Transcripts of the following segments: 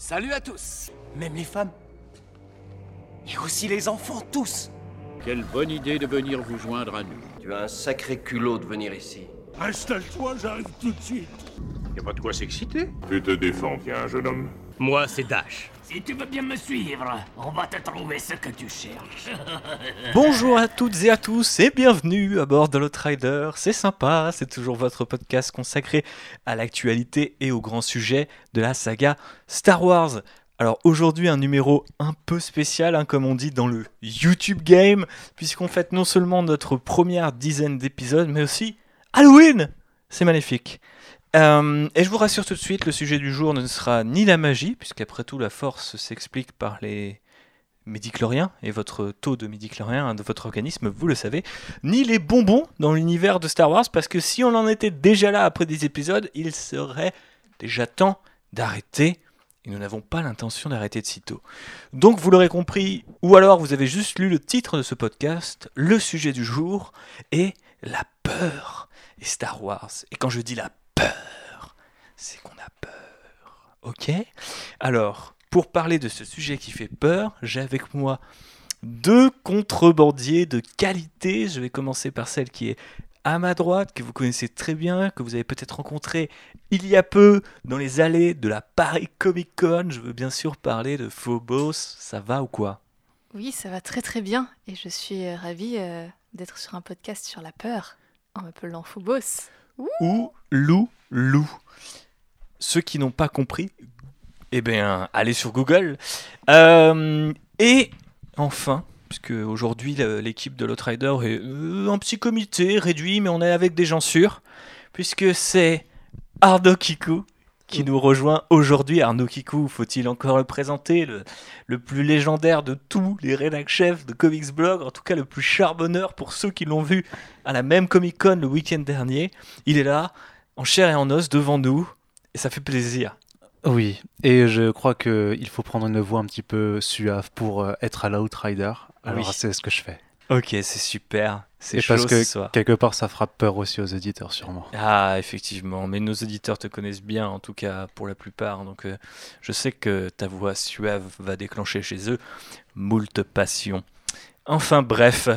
Salut à tous, même les femmes. Et aussi les enfants, tous. Quelle bonne idée de venir vous joindre à nous. Tu as un sacré culot de venir ici. Installe-toi, j'arrive tout de suite. Y a pas de quoi s'exciter. Tu te défends bien, jeune homme. Moi, c'est Dash. Si tu veux bien me suivre, on va te trouver ce que tu cherches. Bonjour à toutes et à tous et bienvenue à bord de l'Outrider. C'est sympa, c'est toujours votre podcast consacré à l'actualité et aux grands sujets de la saga Star Wars. Alors aujourd'hui un numéro un peu spécial, hein, comme on dit dans le YouTube Game, puisqu'on fête non seulement notre première dizaine d'épisodes, mais aussi Halloween C'est magnifique. Euh, et je vous rassure tout de suite, le sujet du jour ne sera ni la magie, puisqu'après tout la force s'explique par les médicloriens et votre taux de médiclorien de votre organisme, vous le savez, ni les bonbons dans l'univers de Star Wars, parce que si on en était déjà là après des épisodes, il serait déjà temps d'arrêter. Et nous n'avons pas l'intention d'arrêter de sitôt. Donc vous l'aurez compris, ou alors vous avez juste lu le titre de ce podcast, le sujet du jour est la peur et Star Wars. Et quand je dis la c'est qu'on a peur. Ok? Alors, pour parler de ce sujet qui fait peur, j'ai avec moi deux contrebandiers de qualité. Je vais commencer par celle qui est à ma droite, que vous connaissez très bien, que vous avez peut-être rencontré il y a peu dans les allées de la Paris Comic Con. Je veux bien sûr parler de Phobos. Ça va ou quoi? Oui, ça va très très bien. Et je suis euh, ravie euh, d'être sur un podcast sur la peur, en m'appelant Phobos. ou Lou Lou. Ceux qui n'ont pas compris, eh bien, allez sur Google. Euh, et enfin, puisque aujourd'hui l'équipe de l'Outrider est euh, un petit comité réduit, mais on est avec des gens sûrs, puisque c'est Arnaud Kikou qui nous rejoint aujourd'hui. Arnaud Kikou, faut-il encore le présenter, le, le plus légendaire de tous les rédac chefs de Comics Blog, en tout cas le plus charbonneur pour ceux qui l'ont vu à la même Comic Con le week-end dernier. Il est là, en chair et en os, devant nous, et ça fait plaisir. Oui, et je crois qu'il faut prendre une voix un petit peu suave pour euh, être à l'Outrider. Alors Oui. c'est ce que je fais. Ok, c'est super. C'est parce que ce quelque part ça fera peur aussi aux éditeurs sûrement. Ah, effectivement, mais nos auditeurs te connaissent bien, en tout cas pour la plupart, donc euh, je sais que ta voix suave va déclencher chez eux moult passion. Enfin bref,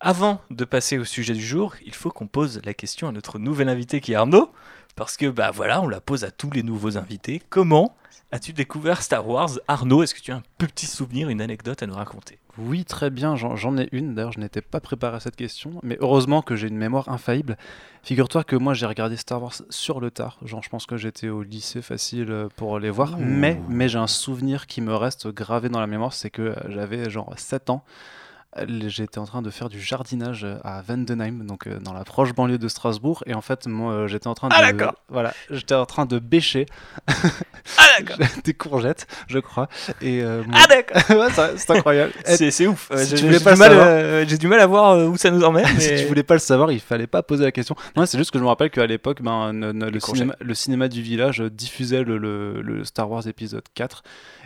avant de passer au sujet du jour, il faut qu'on pose la question à notre nouvel invité qui est Arnaud, parce que bah voilà, on la pose à tous les nouveaux invités. Comment as-tu découvert Star Wars? Arnaud, est-ce que tu as un petit souvenir, une anecdote à nous raconter? Oui, très bien, j'en ai une. D'ailleurs, je n'étais pas préparé à cette question, mais heureusement que j'ai une mémoire infaillible. Figure-toi que moi, j'ai regardé Star Wars sur le tard. Genre, je pense que j'étais au lycée facile pour les voir. Mais, mais j'ai un souvenir qui me reste gravé dans la mémoire, c'est que euh, j'avais genre 7 ans. J'étais en train de faire du jardinage euh, à Vendenheim, donc euh, dans la proche banlieue de Strasbourg, et en fait, moi, euh, j'étais en train de, Ah, d'accord. voilà, j'étais en train de bêcher Ah des courgettes, je crois, et euh, mon- Ah d'accord Ouais, c'est incroyable. C'est ouf. si j'ai- du euh, J'ai du mal à voir où ça nous emmène. si tu voulais pas le savoir, il fallait pas poser la question. Non, c'est juste que je me rappelle qu'à l'époque, ben, le, cinéma, le cinéma du village diffusait le, le- le Star Wars épisode 4.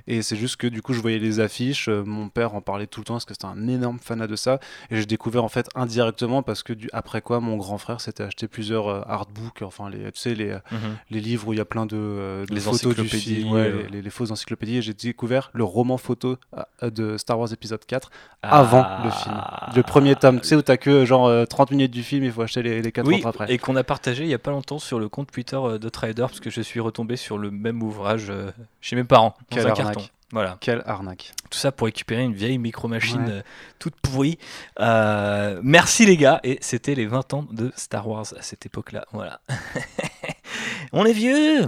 Et c'est juste que du coup, je voyais les affiches. euh, mon père en parlait tout le temps parce que c'était un énorme fanat de ça. Et j'ai découvert en fait indirectement parce que du, après quoi, mon grand frère s'était acheté plusieurs euh, artbooks, enfin, les, tu sais, les, euh, Mhm. les livres où il y a plein de, de Les photos du film, ouais, euh. les, les- les fausses encyclopédies. Et j'ai découvert le roman photo de Star Wars épisode 4 avant le film. Le premier tome, tu sais, où t'as que genre euh, 30 minutes du film, il faut acheter les, les 4 Oui, autres après. et qu'on a partagé il y a pas longtemps sur le compte Twitter de Trader, parce que je suis retombé sur le même ouvrage chez mes parents, dans un. Voilà, Quelle arnaque. tout ça pour récupérer une vieille micro-machine Ouais. euh, toute pourrie. Euh, merci les gars, et c'était les 20 ans de Star Wars à cette époque-là. Voilà. on est vieux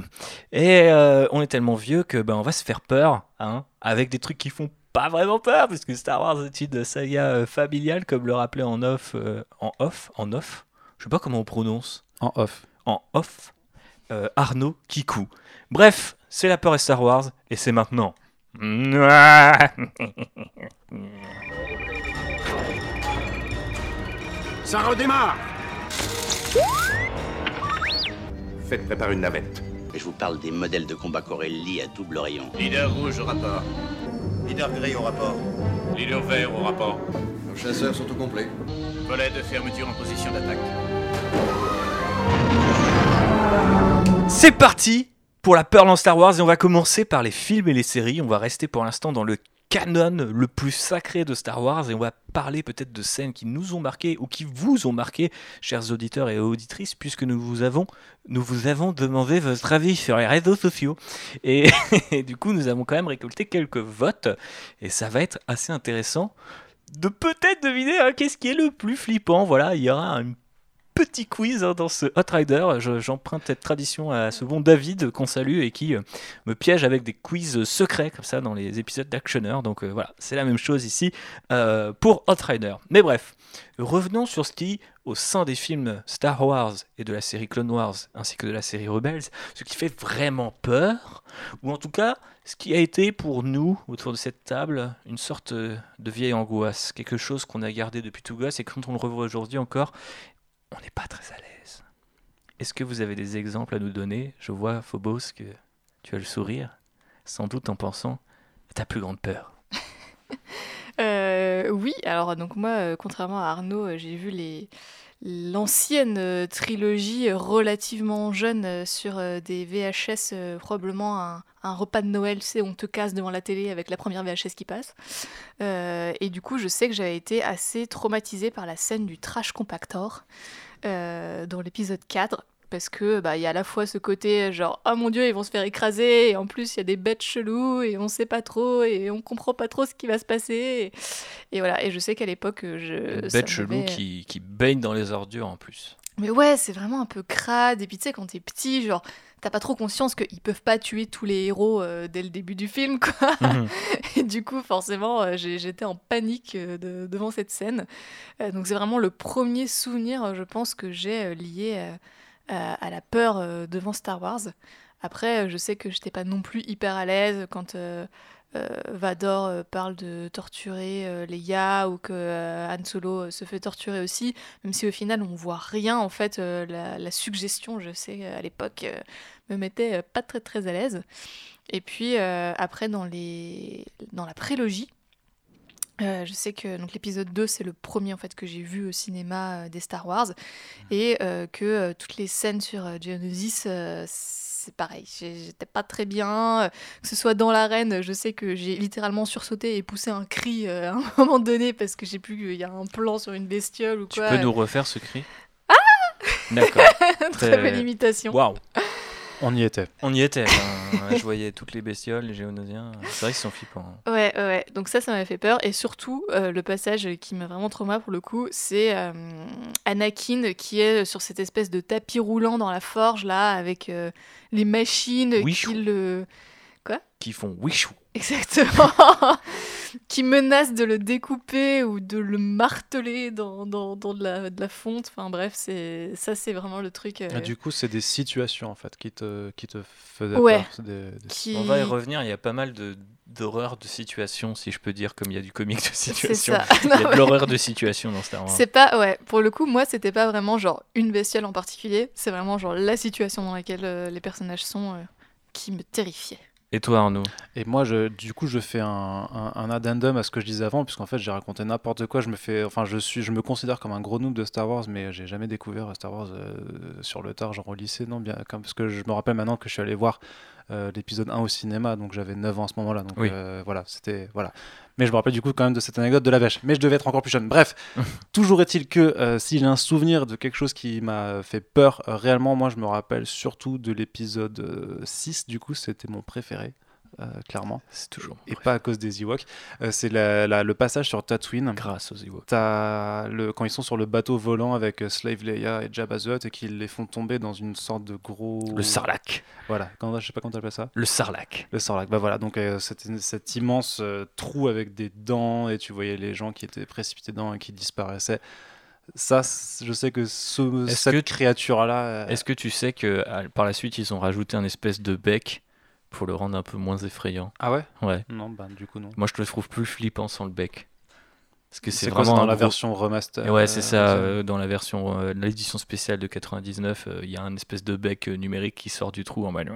Et euh, on est tellement vieux que ben, on va se faire peur, hein, avec des trucs qui font pas vraiment peur, puisque Star Wars est une saga familiale, comme le rappelait en off, en off, en off, je sais pas comment on prononce, En off. en off, Arnaud Kikou. Bref, c'est la peur et Star Wars, et c'est maintenant. Ça redémarre Faites préparer une navette. Je vous parle des modèles de combat Corelli à double rayon. Leader rouge au rapport. Leader gris au rapport. Leader vert au rapport. Nos chasseurs sont au complet. Volet de fermeture en position d'attaque. C'est parti pour la peur dans Star Wars et on va commencer par les films et les séries. On va rester pour l'instant dans le canon le plus sacré de Star Wars et on va parler peut-être de scènes qui nous ont marqué ou qui vous ont marqué, chers auditeurs et auditrices, puisque nous vous avons, nous vous avons demandé votre avis sur les réseaux sociaux. Et, et du coup, nous avons quand même récolté quelques votes et ça va être assez intéressant de peut-être deviner hein, qu'est-ce qui est le plus flippant. Voilà, il y aura un petit quiz hein, dans ce Hot Rider. Je- J'emprunte cette tradition à ce bon David qu'on salue et qui euh, me piège avec des quiz secrets comme ça dans les épisodes d'Actionneur. Donc euh, voilà, c'est la même chose ici euh, pour Hot Rider. Mais bref, revenons sur ce qui, au sein des films Star Wars et de la série Clone Wars ainsi que de la série Rebels, ce qui fait vraiment peur, ou en tout cas ce qui a été pour nous, autour de cette table, une sorte de vieille angoisse, quelque chose qu'on a gardé depuis tout gosse et quand on le revoit aujourd'hui encore, on n'est pas très à l'aise. Est-ce que vous avez des exemples à nous donner? Je vois, Phobos, que tu as le sourire, sans doute en pensant à ta plus grande peur. Euh, oui, alors donc moi, euh, contrairement à Arnaud, euh, j'ai vu les l'ancienne euh, trilogie euh, relativement jeune euh, sur des VHS, probablement un, repas de Noël, c'est on te casse devant la télé avec la première VHS qui passe. Et du coup, je sais que j'avais été assez traumatisée par la scène du trash compactor dans l'épisode 4 parce que bah il y a à la fois ce côté genre oh mon dieu ils vont se faire écraser et en plus il y a des bêtes chelous et on sait pas trop et on comprend pas trop ce qui va se passer et, et voilà et je sais qu'à l'époque je Une ça bête chelou qui, qui baigne dans les ordures en plus. mais ouais c'est vraiment un peu crade et puis tu sais quand t'es petit genre t'as pas trop conscience qu'ils peuvent pas tuer tous les héros euh, dès le début du film quoi Mhm. et du coup, forcément, euh, j'étais en panique euh, de- devant cette scène. Euh, donc c'est vraiment le premier souvenir, je pense, que j'ai euh, lié à, la peur euh, devant Star Wars. Après, euh, je sais que j'étais pas non plus hyper à l'aise quand euh, Vador parle de torturer Leia ou que Han Solo se fait torturer aussi, même si au final on voit rien. En fait, la, la suggestion, je sais, à l'époque, me mettait pas très très à l'aise. Et puis après, dans, les... dans la prélogie, euh, je sais que donc l'épisode 2, c'est le premier en fait que j'ai vu au cinéma euh, des Star Wars et euh, que toutes les scènes sur Geonosis, c'est pareil, j'étais pas très bien. que ce soit dans l'arène, je sais que j'ai littéralement sursauté et poussé un cri à un moment donné parce que j'ai plus, il y a un plan sur une bestiole ou Tu quoi. peux nous refaire ce cri? D'accord. Très belle imitation. Waouh On y était. On y était. hein. je voyais toutes les bestioles, les géonosiens. C'est vrai qu'ils sont flippants. hein. Ouais, ouais, ouais. Donc ça, ça m'a fait peur. Et surtout, euh, le passage qui m'a vraiment trauma pour le coup, c'est euh, Anakin qui est sur cette espèce de tapis roulant dans la forge, là, avec euh, les machines qui le... Qui font wichou. Exactement Qui menacent de le découper ou de le marteler dans, dans, dans de, la, de la fonte. Enfin bref, c'est ça, c'est vraiment le truc... euh, Ah, du coup, c'est des situations en fait qui te, qui te faisaient Ouais. peur. Des- des- qui... On va y revenir. Il y a pas mal de d'horreur de situation, si je peux dire, comme il y a du comique de situation. ça. Il y a de l'horreur de situation dans Star Wars. C'est pas, ouais, pour le coup, moi, c'était pas vraiment genre une bestiole en particulier, c'est vraiment genre la situation dans laquelle euh, les personnages sont euh, qui me terrifiait. Et toi, Arnaud Et moi, je, du coup, je fais un, un, addendum à ce que je disais avant, puisqu'en fait, j'ai raconté n'importe quoi. Je me fais, enfin, je suis, je me considère comme un gros noob de Star Wars, mais j'ai jamais découvert Star Wars euh, sur le tard, genre au lycée, non, bien, parce que je me rappelle maintenant que je suis allé voir l'épisode 1 au cinéma, donc j'avais 9 ans à ce moment-là, donc Oui. euh, voilà, c'était, voilà. Mais je me rappelle du coup quand même de cette anecdote de la vache. Mais je devais être encore plus jeune. Bref, toujours est-il que euh, si j'ai un souvenir de quelque chose qui m'a fait peur euh, réellement, moi je me rappelle surtout de l'épisode euh, 6, du coup c'était mon préféré, euh, clairement. C'est toujours. Et pas à cause des Ewoks. Euh, c'est la- la- le passage sur Tatooine. grâce aux Ewoks. T'as le, quand ils sont sur le bateau volant avec euh, Slave Leia et Jabba the Hutt et qu'ils les font tomber dans une sorte de gros... Le sarlac. Voilà, quand, je sais pas comment t'appelles ça? Le sarlac. Le Sarlacc, bah voilà, donc euh, c'était cet immense trou avec des dents et tu voyais les gens qui étaient précipités dedans et qui disparaissaient. Ça, je sais que ce, cette que- créature-là, Est-ce que tu sais que par la suite, ils ont rajouté un espèce de bec pour le rendre un peu moins effrayant ah ouais? Ouais. Non, bah du coup non. Moi, je le trouve plus flippant sans le bec. Parce que c'est C'est quoi, vraiment dans la gros- version remaster Et ouais, c'est ça. euh, euh, dans la version, euh, l'édition spéciale de 99, euh, il y a un espèce de bec euh, numérique qui sort du trou en mode.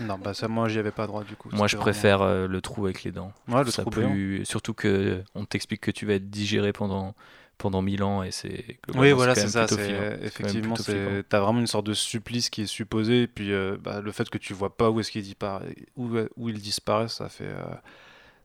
Non, bah ça, moi j'y avais pas droit du coup. Moi, je préfère euh, le trou avec les dents. vraiment- Ouais, le Ça trou plus... Surtout que on t'explique que tu vas être digéré pendant pendant mille ans et c'est Oui, voilà, c'est ça. Effectivement, t'as vraiment une sorte de supplice qui est supposé. Et puis euh, bah, le fait que tu vois pas où est-ce qu'il disparaît, où, où il disparaît, ça fait, euh,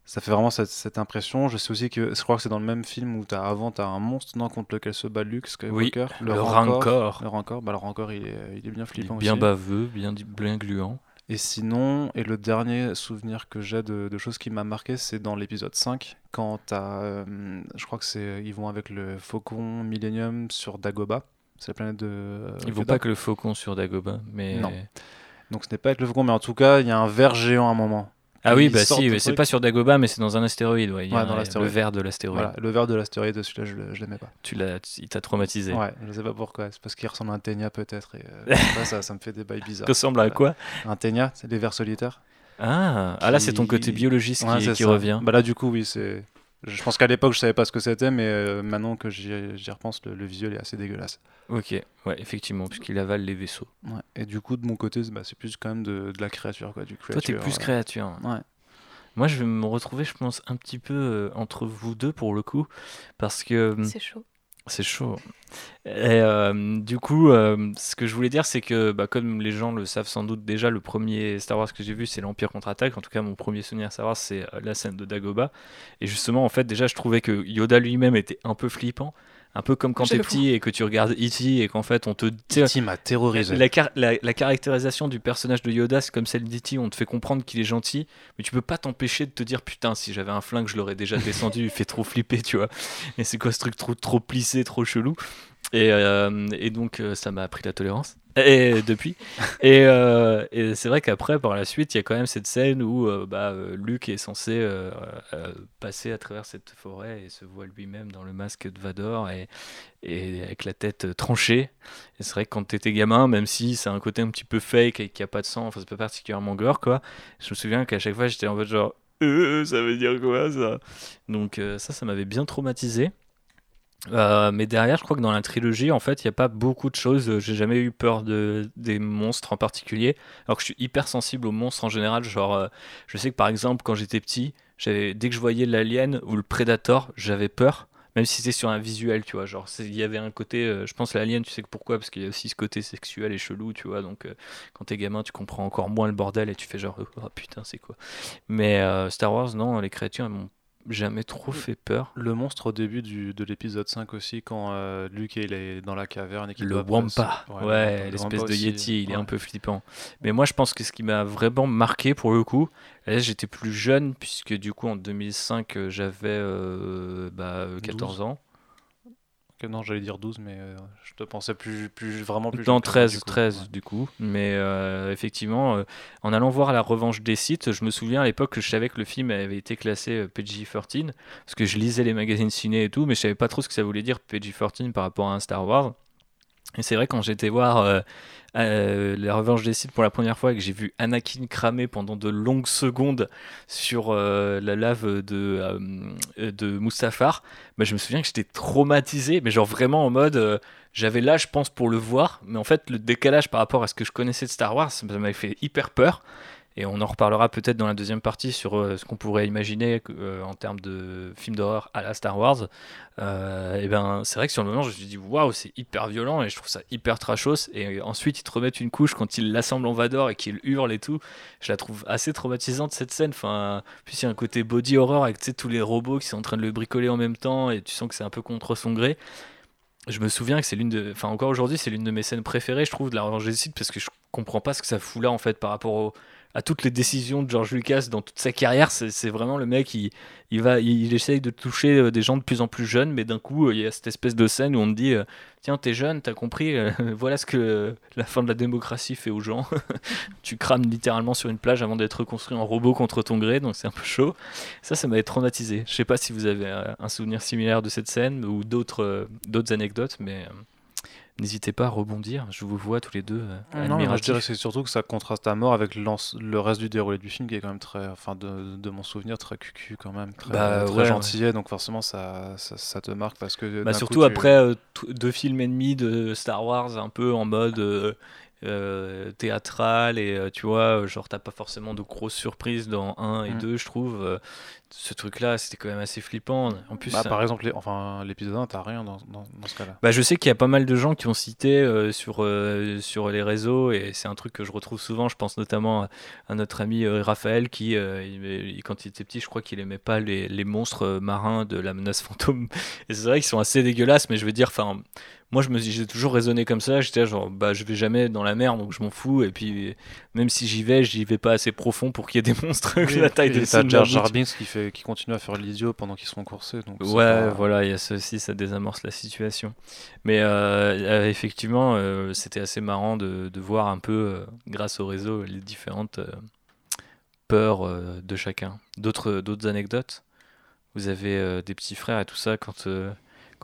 ça fait vraiment cette, cette impression. Je sais aussi que je crois que c'est dans le même film où as, avant t'as un monstre non, contre lequel se bat Luke Skywalker. le Rancor. Le Rancor, bah, le Rancor, il est, il est bien Il est flippant bien aussi. baveux, bien, bien gluant. Et sinon, et le dernier souvenir que j'ai de, de choses qui m'a marqué, c'est dans l'épisode 5, quand t'as, euh, je crois que c'est, ils vont avec le Faucon Millennium sur Dagobah, c'est la planète de. euh, Ils vont pas que le faucon sur Dagobah, mais Non. Donc ce n'est pas avec le Faucon, mais en tout cas, il y a un ver géant à un moment. Ah oui, bah si, c'est pas sur Dagobah, mais c'est dans un astéroïde. Ouais, dans a le l'astéroïde. verre de l'astéroïde. Voilà, le de l'astéroïde, celui-là, je, je l'aimais pas. Tu l'as, il t'a traumatisé. Ouais, je sais pas pourquoi, c'est parce qu'il ressemble à un Ténia peut-être, et euh, ça, ça me fait des bails bizarres. Ressemble à quoi? Un Ténia, c'est des vers solitaires. ah, ah là, c'est ton côté biologiste Ouais, qui, qui revient. Bah là, du coup, oui, c'est. Je pense qu'à l'époque, je savais pas ce que c'était, mais euh, maintenant que j'y j'y repense, le, le visuel est assez dégueulasse. Ok, ouais, effectivement, puisqu'il avale les vaisseaux. Ouais. Et du coup, de mon côté, c'est bah, c'est plus quand même de, de la créature, quoi, du Toi, t'es plus euh, créature. Ouais. Moi, je vais me retrouver, je pense, un petit peu euh, entre vous deux pour le coup, parce que C'est chaud. C'est chaud. Et euh, du coup, euh, ce que je voulais dire, c'est que, bah, comme les gens le savent sans doute déjà, le premier Star Wars que j'ai vu, c'est l'Empire contre-attaque. En tout cas, mon premier souvenir Star Wars, c'est euh, la scène de Dagobah. Et justement, en fait, déjà, je trouvais que Yoda lui-même était un peu flippant. Un peu comme quand t'es petit et que tu regardes E.T. et qu'en fait on te... E.T. m'a terrorisé. La- la caractérisation du personnage de Yoda, c'est comme celle d'E.T. On te fait comprendre qu'il est gentil, mais tu peux pas t'empêcher de te dire putain, si j'avais un flingue, je l'aurais déjà descendu. il fait trop flipper, tu vois. Et c'est quoi ce truc trop, trop plissé, trop chelou? Et, euh, et donc euh, ça m'a appris la tolérance. Et depuis. Et, euh, et c'est vrai qu'après, par la suite, il y a quand même cette scène où euh, bah, Luke est censé euh, passer à travers cette forêt et se voit lui-même dans le masque de Vador et, et avec la tête tranchée. Et c'est vrai que quand t'étais gamin, même si c'est un côté un petit peu fake et qu'il n'y a pas de sang, enfin c'est pas particulièrement gore quoi, je me souviens qu'à chaque fois j'étais en mode genre Euh, ça veut dire quoi ça? Donc ça, ça m'avait bien traumatisé. Euh, mais derrière, je crois que dans la trilogie, en fait, il n'y a pas beaucoup de choses. J'ai jamais eu peur de, des monstres en particulier. Alors que je suis hyper sensible aux monstres en général. Genre, euh, je sais que par exemple, quand j'étais petit, dès que je voyais l'alien ou le prédateur, j'avais peur. Même si c'était sur un visuel, tu vois. Genre, il y avait un côté. euh, je pense l'alien, tu sais pourquoi? Parce qu'il y a aussi ce côté sexuel et chelou, tu vois. Donc, quand t'es gamin, tu comprends encore moins le bordel et tu fais genre, oh putain, c'est quoi? Mais Star Wars, non, les créatures, elles m'ont jamais trop fait peur. Le monstre au début du, de l'épisode 5 aussi, quand euh, Luke il est dans la caverne et qu'il Le Wampa, ouais, le Wampa, le l'espèce de Yeti, il est ouais. un peu flippant. Mais moi, je pense que ce qui m'a vraiment marqué pour le coup, j'étais plus jeune, puisque du coup en 2005 euh, j'avais euh, bah, euh, 14 ans. Non, j'allais dire 12, mais euh, je te pensais plus, plus vraiment plus Non, moi, 13, du coup. 13 Ouais. du coup. Mais euh, effectivement, euh, en allant voir La Revanche des Sith, je me souviens à l'époque que je savais que le film avait été classé euh, PG-13, parce que je lisais les magazines ciné et tout, mais je savais pas trop ce que ça voulait dire PG-13 par rapport à un Star Wars. Et c'est vrai, quand j'étais voir euh, euh, La Revanche des Sith pour la première fois et que j'ai vu Anakin cramer pendant de longues secondes sur euh, la lave de, de Mustafar, bah, je me souviens que j'étais traumatisé, mais genre vraiment en mode. j'avais là, je pense, pour le voir, mais en fait, le décalage par rapport à ce que je connaissais de Star Wars, ça m'avait fait hyper peur. Et on en reparlera peut-être dans la deuxième partie sur euh, ce qu'on pourrait imaginer euh, en termes de films d'horreur à la Star Wars. Euh, et ben, c'est vrai que sur le moment, je me suis dit waouh, c'est hyper violent et je trouve ça hyper trashos. Et ensuite, ils te remettent une couche quand ils l'assemblent en Vador et qu'ils hurlent et tout. Je la trouve assez traumatisante cette scène. Enfin, puis il y a un côté body horror avec tous les robots qui sont en train de le bricoler en même temps et tu sens que c'est un peu contre son gré. Je me souviens que c'est l'une de, enfin encore aujourd'hui, c'est l'une de mes scènes préférées, je trouve, de la Revanche des parce que je comprends pas ce que ça fout là en fait par rapport au, à toutes les décisions de George Lucas dans toute sa carrière. C'est vraiment le mec, il, il, va, il, essaye de toucher euh, des gens de plus en plus jeunes, mais d'un coup, euh, il y a cette espèce de scène où on te dit euh, Tiens, t'es jeune, t'as compris, voilà ce que la fin de la démocratie fait aux gens. tu crames littéralement sur une plage avant d'être reconstruit en robot contre ton gré, donc c'est un peu chaud. Ça, ça m'avait traumatisé. Je sais pas si vous avez un souvenir similaire de cette scène ou d'autres anecdotes, mais. Euh, N'hésitez pas à rebondir, je vous vois tous les deux. euh, Non, mais je dirais que c'est surtout que ça contraste à mort avec le reste du déroulé du film qui est quand même très, enfin de, de mon souvenir, très cucu quand même, très, Bah, très ouais, gentillet, donc forcément ça, ça, ça te marque parce que. Bah surtout coup, tu- après euh, deux films et demi de Star Wars un peu en mode euh, euh, théâtrale et euh, tu vois, genre t'as pas forcément de grosses surprises dans 1 et Mm. 2, je trouve. Euh, ce truc-là, c'était quand même assez flippant. En plus, Bah, par exemple, les- enfin, l'épisode 1, t'as rien dans, dans- dans ce cas-là. bah, je sais qu'il y a pas mal de gens qui ont cité euh, sur, euh, sur les réseaux et c'est un truc que je retrouve souvent. Je pense notamment à, à notre ami euh, Raphaël qui, euh, il- quand il était petit, je crois qu'il aimait pas les, les monstres euh, marins de la menace fantôme. Et c'est vrai qu'ils sont assez dégueulasses, mais je veux dire, enfin, moi je me j'ai toujours raisonné comme ça. J'étais genre, bah je vais jamais dans la mer donc je m'en fous. Et puis même si j'y vais, j'y vais pas assez profond pour qu'il y ait des monstres de la taille de Et t'as Jar Binks. Qui, fait, qui continue à faire l'idiot pendant qu'ils sont coursés. Donc Ouais, pas- voilà, il y a ça aussi, ça désamorce la situation. Mais euh, euh, effectivement, euh, c'était assez marrant de, de voir un peu, euh, grâce au réseau, les différentes peurs de chacun. D'autres, d'autres anecdotes? Vous avez des petits frères et tout ça quand,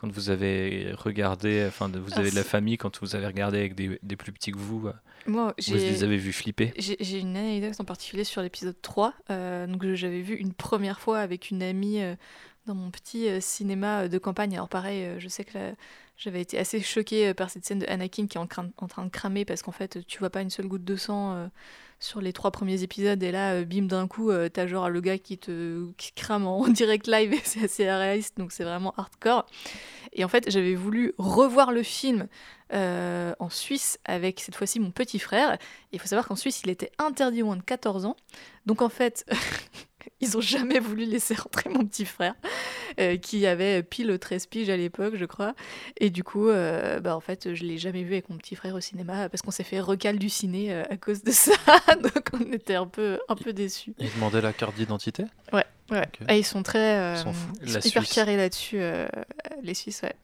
quand vous avez regardé, enfin, de- vous avez de la famille, quand vous avez regardé avec des, des plus petits que vous, Moi, vous les j'ai avez vus flipper j'ai une anecdote en particulier sur l'épisode 3. euh, donc j'avais vu une première fois avec une amie euh, dans mon petit euh, cinéma euh, de campagne. Alors pareil, je sais que j'avais été assez choquée par cette scène de Anakin qui est en, train de cramer parce qu'en fait tu vois pas une seule goutte de sang sur les trois premiers épisodes et là bim d'un coup t'as genre le gars qui te qui crame en direct live et c'est assez réaliste donc c'est vraiment hardcore. Et en fait j'avais voulu revoir le film euh, en Suisse avec cette fois-ci mon petit frère. Il faut savoir qu'en Suisse, il était interdit aux moins de 14 ans. Donc en fait, ils ont jamais voulu laisser rentrer mon petit frère, euh, qui avait pile 13 piges à l'époque, je crois. Et du coup, euh, bah, en fait, je l'ai jamais vu avec mon petit frère au cinéma parce qu'on s'est fait recal du ciné euh, à cause de ça. Donc on était un peu, un peu déçus. Ils demandaient la carte d'identité? Ouais. Ah, ils sont très. Ils sont hyper Suisse. carrés là-dessus, les Suisses, ouais.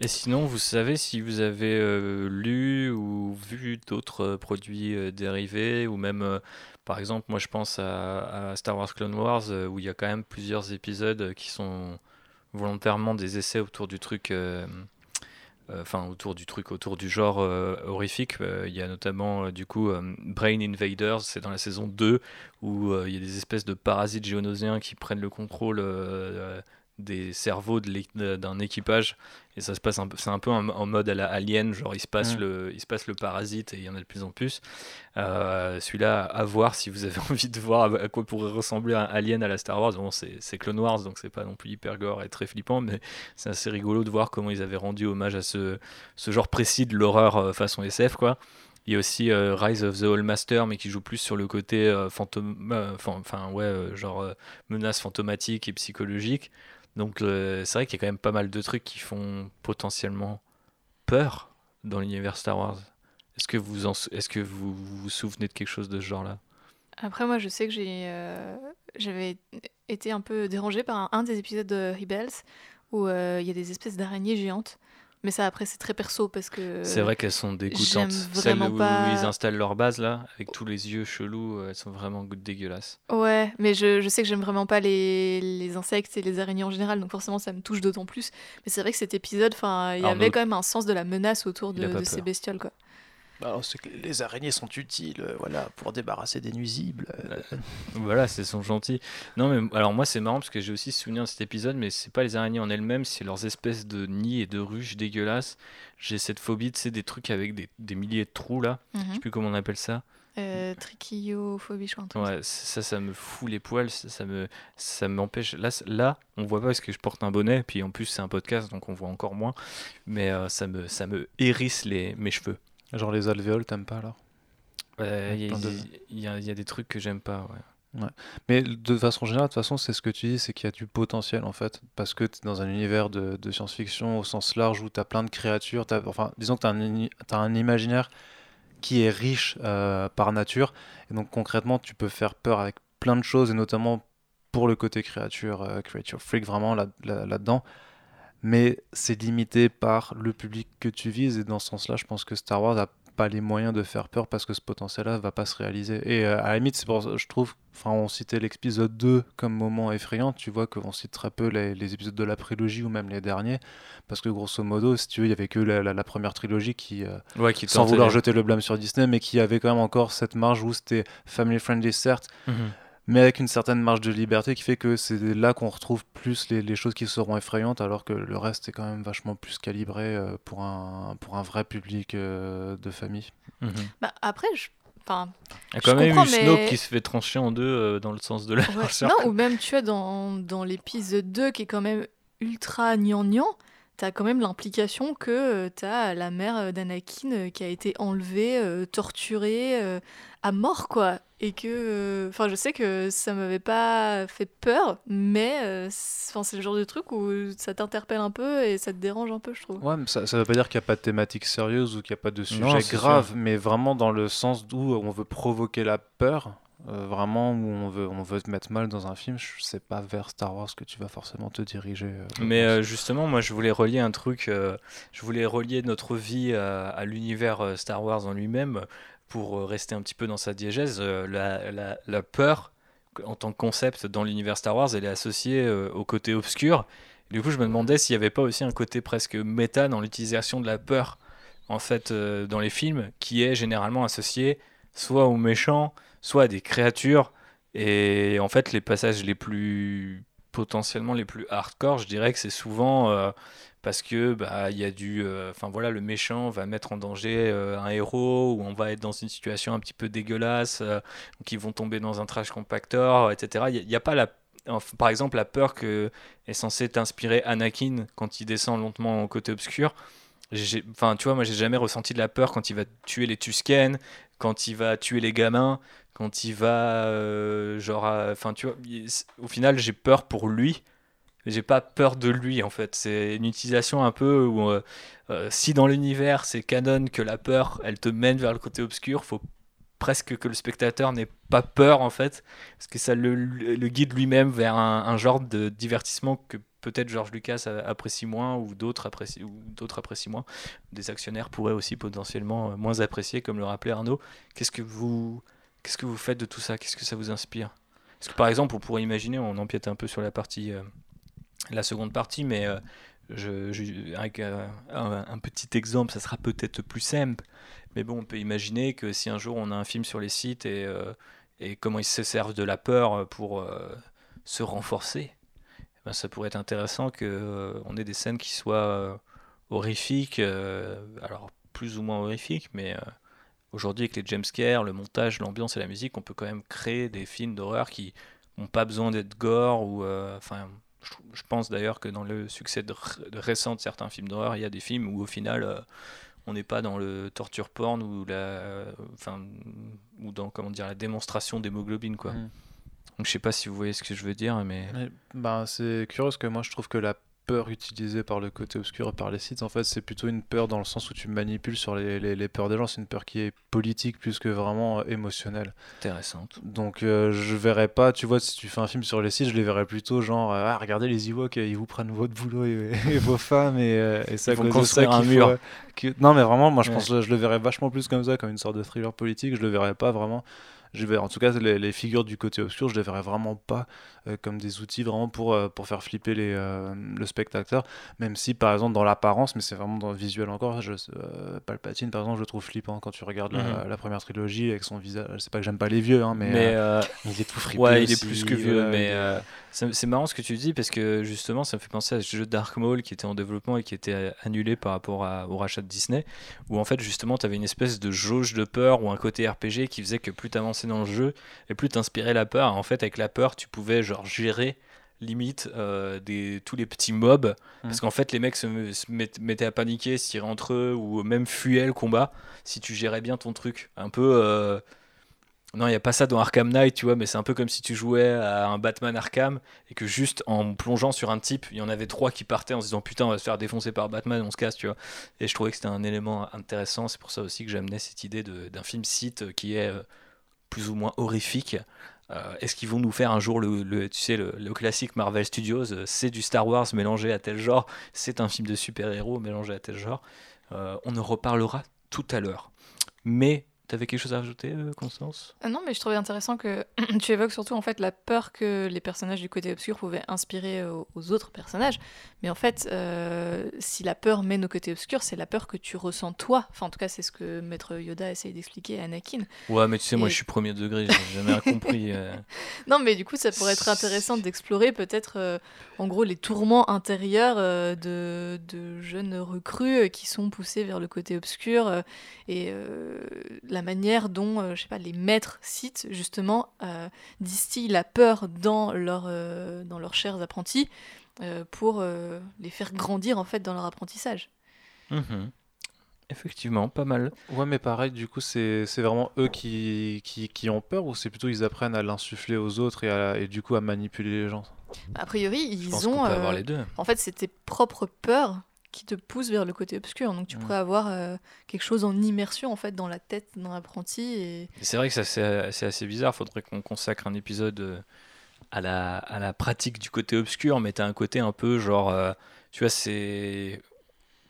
Et sinon, vous savez si vous avez euh, lu ou vu d'autres euh, produits euh, dérivés, ou même, par exemple, moi je pense à, Star Wars Clone Wars, où il y a quand même plusieurs épisodes qui sont volontairement des essais autour du truc, enfin autour du truc, autour du genre horrifique. Il y a notamment du coup Brain Invaders, c'est dans la saison 2, où il y a des espèces de parasites géonosiens qui prennent le contrôle des cerveaux de d'un équipage et ça se passe un peu c'est un peu en, mode à la alien genre il se passe Mm. le il se passe le parasite et il y en a de plus en plus Euh, celui-là à voir si vous avez envie de voir à quoi pourrait ressembler un alien à la Star Wars bon c'est Clone Wars donc c'est pas non plus hyper gore et très flippant mais c'est assez rigolo de voir comment ils avaient rendu hommage à ce ce genre précis de l'horreur euh, façon SF quoi il y a aussi euh, Rise of the All Master, mais qui joue plus sur le côté euh, fantôme, euh, fan- enfin ouais, euh, genre euh, menace fantomatique et psychologique. Donc c'est vrai qu'il y a quand même pas mal de trucs qui font potentiellement peur dans l'univers Star Wars. Est-ce que vous vous souvenez de quelque chose de ce genre-là? Après, moi, je sais que j'ai, euh, j'avais été un peu dérangée par un, un des épisodes de Rebels où euh, il y a des espèces d'araignées géantes. Mais ça, après, c'est très perso parce que. C'est vrai qu'elles sont dégoûtantes. Celles où, pas- ils installent leur base là, avec tous les yeux chelous, euh, elles sont vraiment dégueulasses. Ouais, mais je, je sais que j'aime vraiment pas les, les insectes et les araignées en général, donc forcément ça me touche d'autant plus. Mais c'est vrai que cet épisode, il y Arnaud, avait quand même un sens de la menace autour de, de ces bestioles, quoi. Bah, c'est que les araignées sont utiles, euh, voilà, pour débarrasser des nuisibles. euh. Voilà, c'est sont gentils. Non, mais alors moi, c'est marrant parce que j'ai aussi souvenir de cet épisode, mais c'est pas les araignées en elles-mêmes, c'est leurs espèces de nids et de ruches dégueulasses. J'ai cette phobie, tu sais, des trucs avec des, des milliers de trous là. Je sais plus comment on appelle ça. Euh, trichiophobie, je crois. Ouais, ça, ça me fout les poils, ça, ça me, ça m'empêche. Là, là, on voit pas parce que je porte un bonnet, puis en plus c'est un podcast, donc on voit encore moins. Mais euh, ça me, ça me hérisse les, mes cheveux. Genre les alvéoles, t'aimes pas alors Ouais, Il y, a- de- y y des trucs que j'aime pas. Ouais. Mais de façon générale, de toute façon, c'est ce que tu dis, c'est qu'il y a du potentiel en fait. Parce que tu es dans un univers de, de science-fiction au sens large où tu as plein de créatures. t'as- enfin, disons que tu as, un imaginaire qui est riche euh, par nature. Et donc concrètement, tu peux faire peur avec plein de choses, et notamment pour le côté créature, euh, creature freak, vraiment là- là- là-dedans. Mais c'est limité par le public que tu vises. Et dans ce sens-là, je pense que Star Wars a pas les moyens de faire peur parce que ce potentiel-là va pas se réaliser. Et euh, à la limite, c'est pour je trouve, enfin, on citait l'épisode 2 comme moment effrayant, tu vois qu'on cite très peu les, les épisodes de la prélogie ou même les derniers, parce que grosso modo, si tu veux, il y avait que la, la- la première trilogie qui, euh, Ouais, qui sans vouloir jeter le blâme sur Disney, mais qui avait quand même encore cette marge où c'était family friendly certes, Mhm. Mais avec une certaine marge de liberté qui fait que c'est là qu'on retrouve plus les, les choses qui seront effrayantes, alors que le reste est quand même vachement plus calibré euh, pour, un, pour un vrai public euh, de famille. Mhm. Bah, après, je... Enfin, Il y a quand même eu Snoke mais- qui se fait trancher en deux euh, dans le sens de la Ouais. Non, ou même, tu vois, dans, dans l'épisode 2, qui est quand même ultra gnangnan, t'as quand même l'implication que euh, t'as la mère d'Anakin euh, qui a été enlevée, euh, torturée, euh, à mort, quoi. Et que... euh, Enfin, je sais que ça m'avait pas fait peur, mais euh, c'est le genre de truc où ça t'interpelle un peu et ça te dérange un peu, je trouve. Ouais, mais ça, ça veut pas dire qu'il n'y a pas de thématique sérieuse ou qu'il n'y a pas de sujet c'est grave, mais vraiment dans le sens d'où on veut provoquer la peur, euh, vraiment où on veut, on veut te mettre mal dans un film, je sais pas vers Star Wars que tu vas forcément te diriger. euh, Mais euh, justement, moi, je voulais relier un truc. euh, je voulais relier notre vie à, à l'univers euh, Star Wars en lui-même pour euh, rester un petit peu dans sa diégèse. Euh, la, peur, en tant que concept dans l'univers Star Wars, elle est associée euh, au côté obscur. Du coup, je me demandais s'il n'y avait pas aussi un côté presque méta dans l'utilisation de la peur, en fait, dans les films, qui est généralement associé soit aux méchants, soit à des créatures. Et en fait, les passages les plus potentiellement les plus hardcore, je dirais que c'est souvent parce que bah il y a du, euh, enfin voilà, le méchant va mettre en danger euh, un héros ou on va être dans une situation un petit peu dégueulasse, euh, donc ils vont tomber dans un trash compactor, etc. Il n'y a, pas la, par exemple, la peur que est censée t'inspirer Anakin quand il descend lentement au côté obscur. Enfin, tu vois, moi j'ai jamais ressenti de la peur quand il va tuer les Tusken, quand il va tuer les gamins, quand il va euh, genre, enfin tu vois, au final j'ai peur pour lui, j'ai pas peur de lui en fait. C'est une utilisation un peu où euh, euh, si dans l'univers c'est canon que la peur elle te mène vers le côté obscur, faut presque que le spectateur n'ait pas peur en fait, parce que ça le, guide lui-même vers un, genre de divertissement que peut-être George Lucas apprécie moins ou d'autres apprécient, apprécient moins. Des actionnaires pourraient aussi potentiellement euh, moins apprécier, comme le rappelait Arnaud. Qu'est-ce que vous, qu'est-ce que vous faites de tout ça? Qu'est-ce que ça vous inspire? Parce que par exemple, on pourrait imaginer, on empiète un peu sur la partie, la seconde partie, mais euh, je, avec euh, un, petit exemple, ça sera peut-être plus simple. Mais bon, on peut imaginer que si un jour on a un film sur les sites et, euh, et comment ils se servent de la peur pour se renforcer, eh ben, ça pourrait être intéressant qu'on ait des scènes qui soient horrifiques, alors plus ou moins horrifiques, mais aujourd'hui avec les jumpscares, le montage, l'ambiance et la musique, on peut quand même créer des films d'horreur qui n'ont pas besoin d'être gore ou enfin je, pense d'ailleurs que dans le succès de, r- de récent de certains films d'horreur, il y a des films où au final euh, on n'est pas dans le torture porn ou la enfin ou dans comment dire la démonstration d'hémoglobine quoi. Mhm. Donc je sais pas si vous voyez ce que je veux dire mais Mais, ben, c'est curieux parce que moi je trouve que la peur utilisée par le côté obscur et par les sites, en fait, c'est plutôt une peur dans le sens où tu manipules sur les, les- les peurs des gens. C'est une peur qui est politique plus que vraiment émotionnelle. intéressante. Donc euh, je verrais pas, tu vois, si tu fais un film sur les sites, je les verrais plutôt genre, euh, ah, regardez les Ewoks, ils vous prennent votre boulot et, et vos femmes et, euh, et à Ils vont de ça construire un mur. faut, euh, Non mais vraiment, moi je Ouais. pense que je le verrais vachement plus comme ça, comme une sorte de thriller politique. Je le verrais pas vraiment. Je vais, en tout cas, les, les figures du côté obscur, je les verrais vraiment pas euh, comme des outils vraiment pour, euh, pour faire flipper les, euh, le spectateur. Même si, par exemple, dans l'apparence, mais c'est vraiment dans le visuel encore, je, euh, Palpatine, par exemple, je le trouve flippant quand tu regardes la, Mhm. la première trilogie avec son visage. Je sais pas que j'aime pas les vieux, hein, mais, Mais, euh, euh, il est tout frippé. Ouais, il est plus que vieux, mais euh, c'est c'est marrant ce que tu dis parce que justement, ça me fait penser à ce jeu Dark Maul qui était en développement et qui était annulé par rapport à- au rachat de Disney, où en fait, justement, tu avais une espèce de jauge de peur ou un côté RPG qui faisait que plus tu dans le jeu et plus t'inspirais la peur. En fait, avec la peur, tu pouvais genre gérer limite euh, des, tous les petits mobs parce qu'en fait les mecs se, se met- mettaient à paniquer se tiraient entre eux ou même fuyaient le combat si tu gérais bien ton truc un peu euh, non, il n'y a pas ça dans Arkham Knight, tu vois, mais c'est un peu comme si tu jouais à un Batman Arkham et que juste en plongeant sur un type, il y en avait trois qui partaient en se disant putain, on va se faire défoncer par Batman, on se casse, tu vois. Et je trouvais que c'était un élément intéressant, c'est pour ça aussi que j'amenais cette idée d'un film site qui est euh, plus ou moins horrifique. Euh, Est-ce qu'ils vont nous faire un jour le, tu sais, le classique Marvel Studios euh, C'est du Star Wars mélangé à tel genre, c'est un film de super-héros mélangé à tel genre. Euh, on en reparlera tout à l'heure. Mais T'avais quelque chose à rajouter, euh, Constance? Ah non, mais je trouvais intéressant que tu évoques surtout en fait la peur que les personnages du côté obscur pouvaient inspirer aux, aux autres personnages. Mais en fait, euh, si la peur mène au côté obscur, c'est la peur que tu ressens toi. Enfin, en tout cas, c'est ce que Maître Yoda essaye d'expliquer à Anakin. Ouais, mais tu sais, moi je suis premier degré, j'ai jamais compris. euh. Non, mais du coup, ça pourrait être intéressant d'explorer peut-être, euh, en gros, les tourments intérieurs euh, de, de jeunes recrues euh, qui sont poussés vers le côté obscur euh, et euh, la manière dont, euh, je sais pas, les maîtres Sith, justement, euh, distillent la peur dans, leur, euh, dans leurs chers apprentis euh, pour euh, les faire grandir, en fait, dans leur apprentissage. Mhm. Effectivement, pas mal. Ouais, mais pareil, du coup, c'est c'est vraiment eux qui, qui, qui ont peur ou c'est plutôt ils apprennent à l'insuffler aux autres et, à- et du coup à manipuler les gens? A priori, Je ils pense ont... qu'on peut euh, avoir les deux. En fait, c'est tes propres peurs qui te poussent vers le côté obscur. Donc tu Mm. pourrais avoir euh, quelque chose en immersion en fait dans la tête d'un apprenti. Et... C'est vrai que ça c'est assez bizarre, faudrait qu'on consacre un épisode euh, à la, à la pratique du côté obscur, mais t'as un côté un peu genre, euh, tu vois, c'est...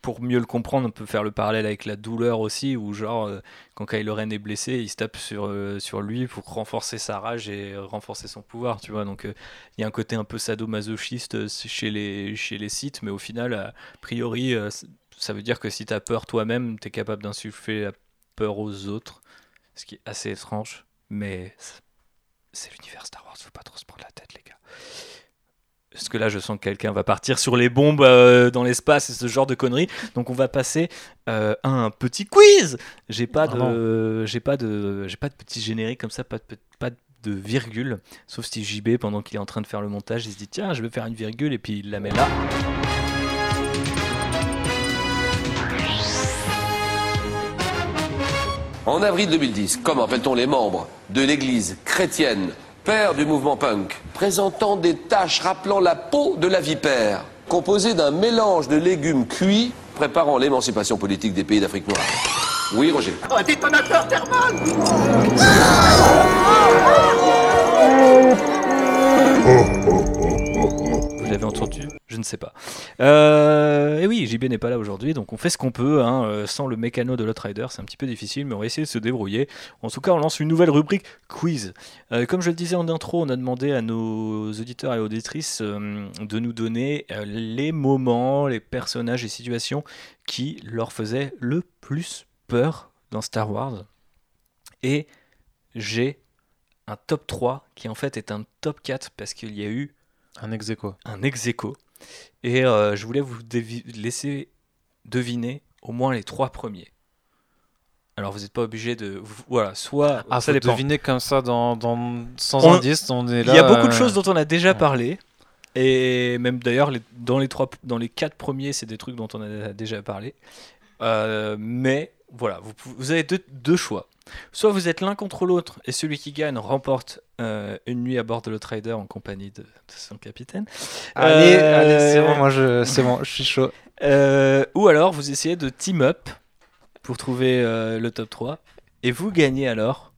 Pour mieux le comprendre, on peut faire le parallèle avec la douleur aussi, où genre, euh, quand Kylo Ren est blessé, il se tape sur, euh, sur lui pour renforcer sa rage et renforcer son pouvoir, tu vois. Donc euh, il y a un côté un peu sadomasochiste chez les, chez les Sith, mais au final, a priori, ça veut dire que si t'as peur toi-même, t'es capable d'insuffler la peur aux autres, ce qui est assez étrange, mais c'est- l'univers Star Wars, faut pas trop se prendre la tête, les. Parce que là, je sens que quelqu'un va partir sur les bombes euh, dans l'espace et ce genre de conneries. Donc, on va passer euh, à un petit quiz. J'ai pas de, j'ai pas de, j'ai pas de petit générique comme ça, pas de, pas de virgule. Sauf si JB, pendant qu'il est en train de faire le montage, il se dit tiens, je vais faire une virgule et puis il la met là. En avril 2010, comment appelle-t-on les membres de l'église chrétienne, père du mouvement punk, présentant des taches rappelant la peau de la vipère, composée d'un mélange de légumes cuits préparant l'émancipation politique des pays d'Afrique noire Oui, Roger. Un détonateur thermal ne sais pas. Euh, et oui, JB n'est pas là aujourd'hui, donc on fait ce qu'on peut. hein, euh, sans le mécano de l'Outrider, c'est un petit peu difficile, mais on va essayer de se débrouiller. En tout cas, on lance une nouvelle rubrique quiz. Euh, comme je le disais en intro, on a demandé à nos auditeurs et auditrices euh, de nous donner les moments, les personnages et situations qui leur faisaient le plus peur dans Star Wars. Et j'ai un top 3 qui en fait est un top 4 parce qu'il y a eu un ex aequo. Un ex aequo. Et euh, je voulais vous laisser deviner au moins les trois premiers. Alors vous n'êtes pas obligé de vous- voilà soit Ah, ça faut dépend. deviner comme ça dans, dans- sans On- indice, on est là. Il y a beaucoup de euh, choses dont on a déjà parlé. Et même d'ailleurs, les- dans, les trois, dans les quatre premiers, c'est des trucs dont on a déjà parlé. Euh, mais voilà, vous, avez deux, deux choix. Soit vous êtes l'un contre l'autre et celui qui gagne remporte euh, une nuit à bord de l'Outrider en compagnie de, de son capitaine. Allez, Euh, allez, c'est bon, moi je, c'est bon, je suis chaud. Euh, ou alors vous essayez de team up pour trouver euh, le top 3 et vous gagnez alors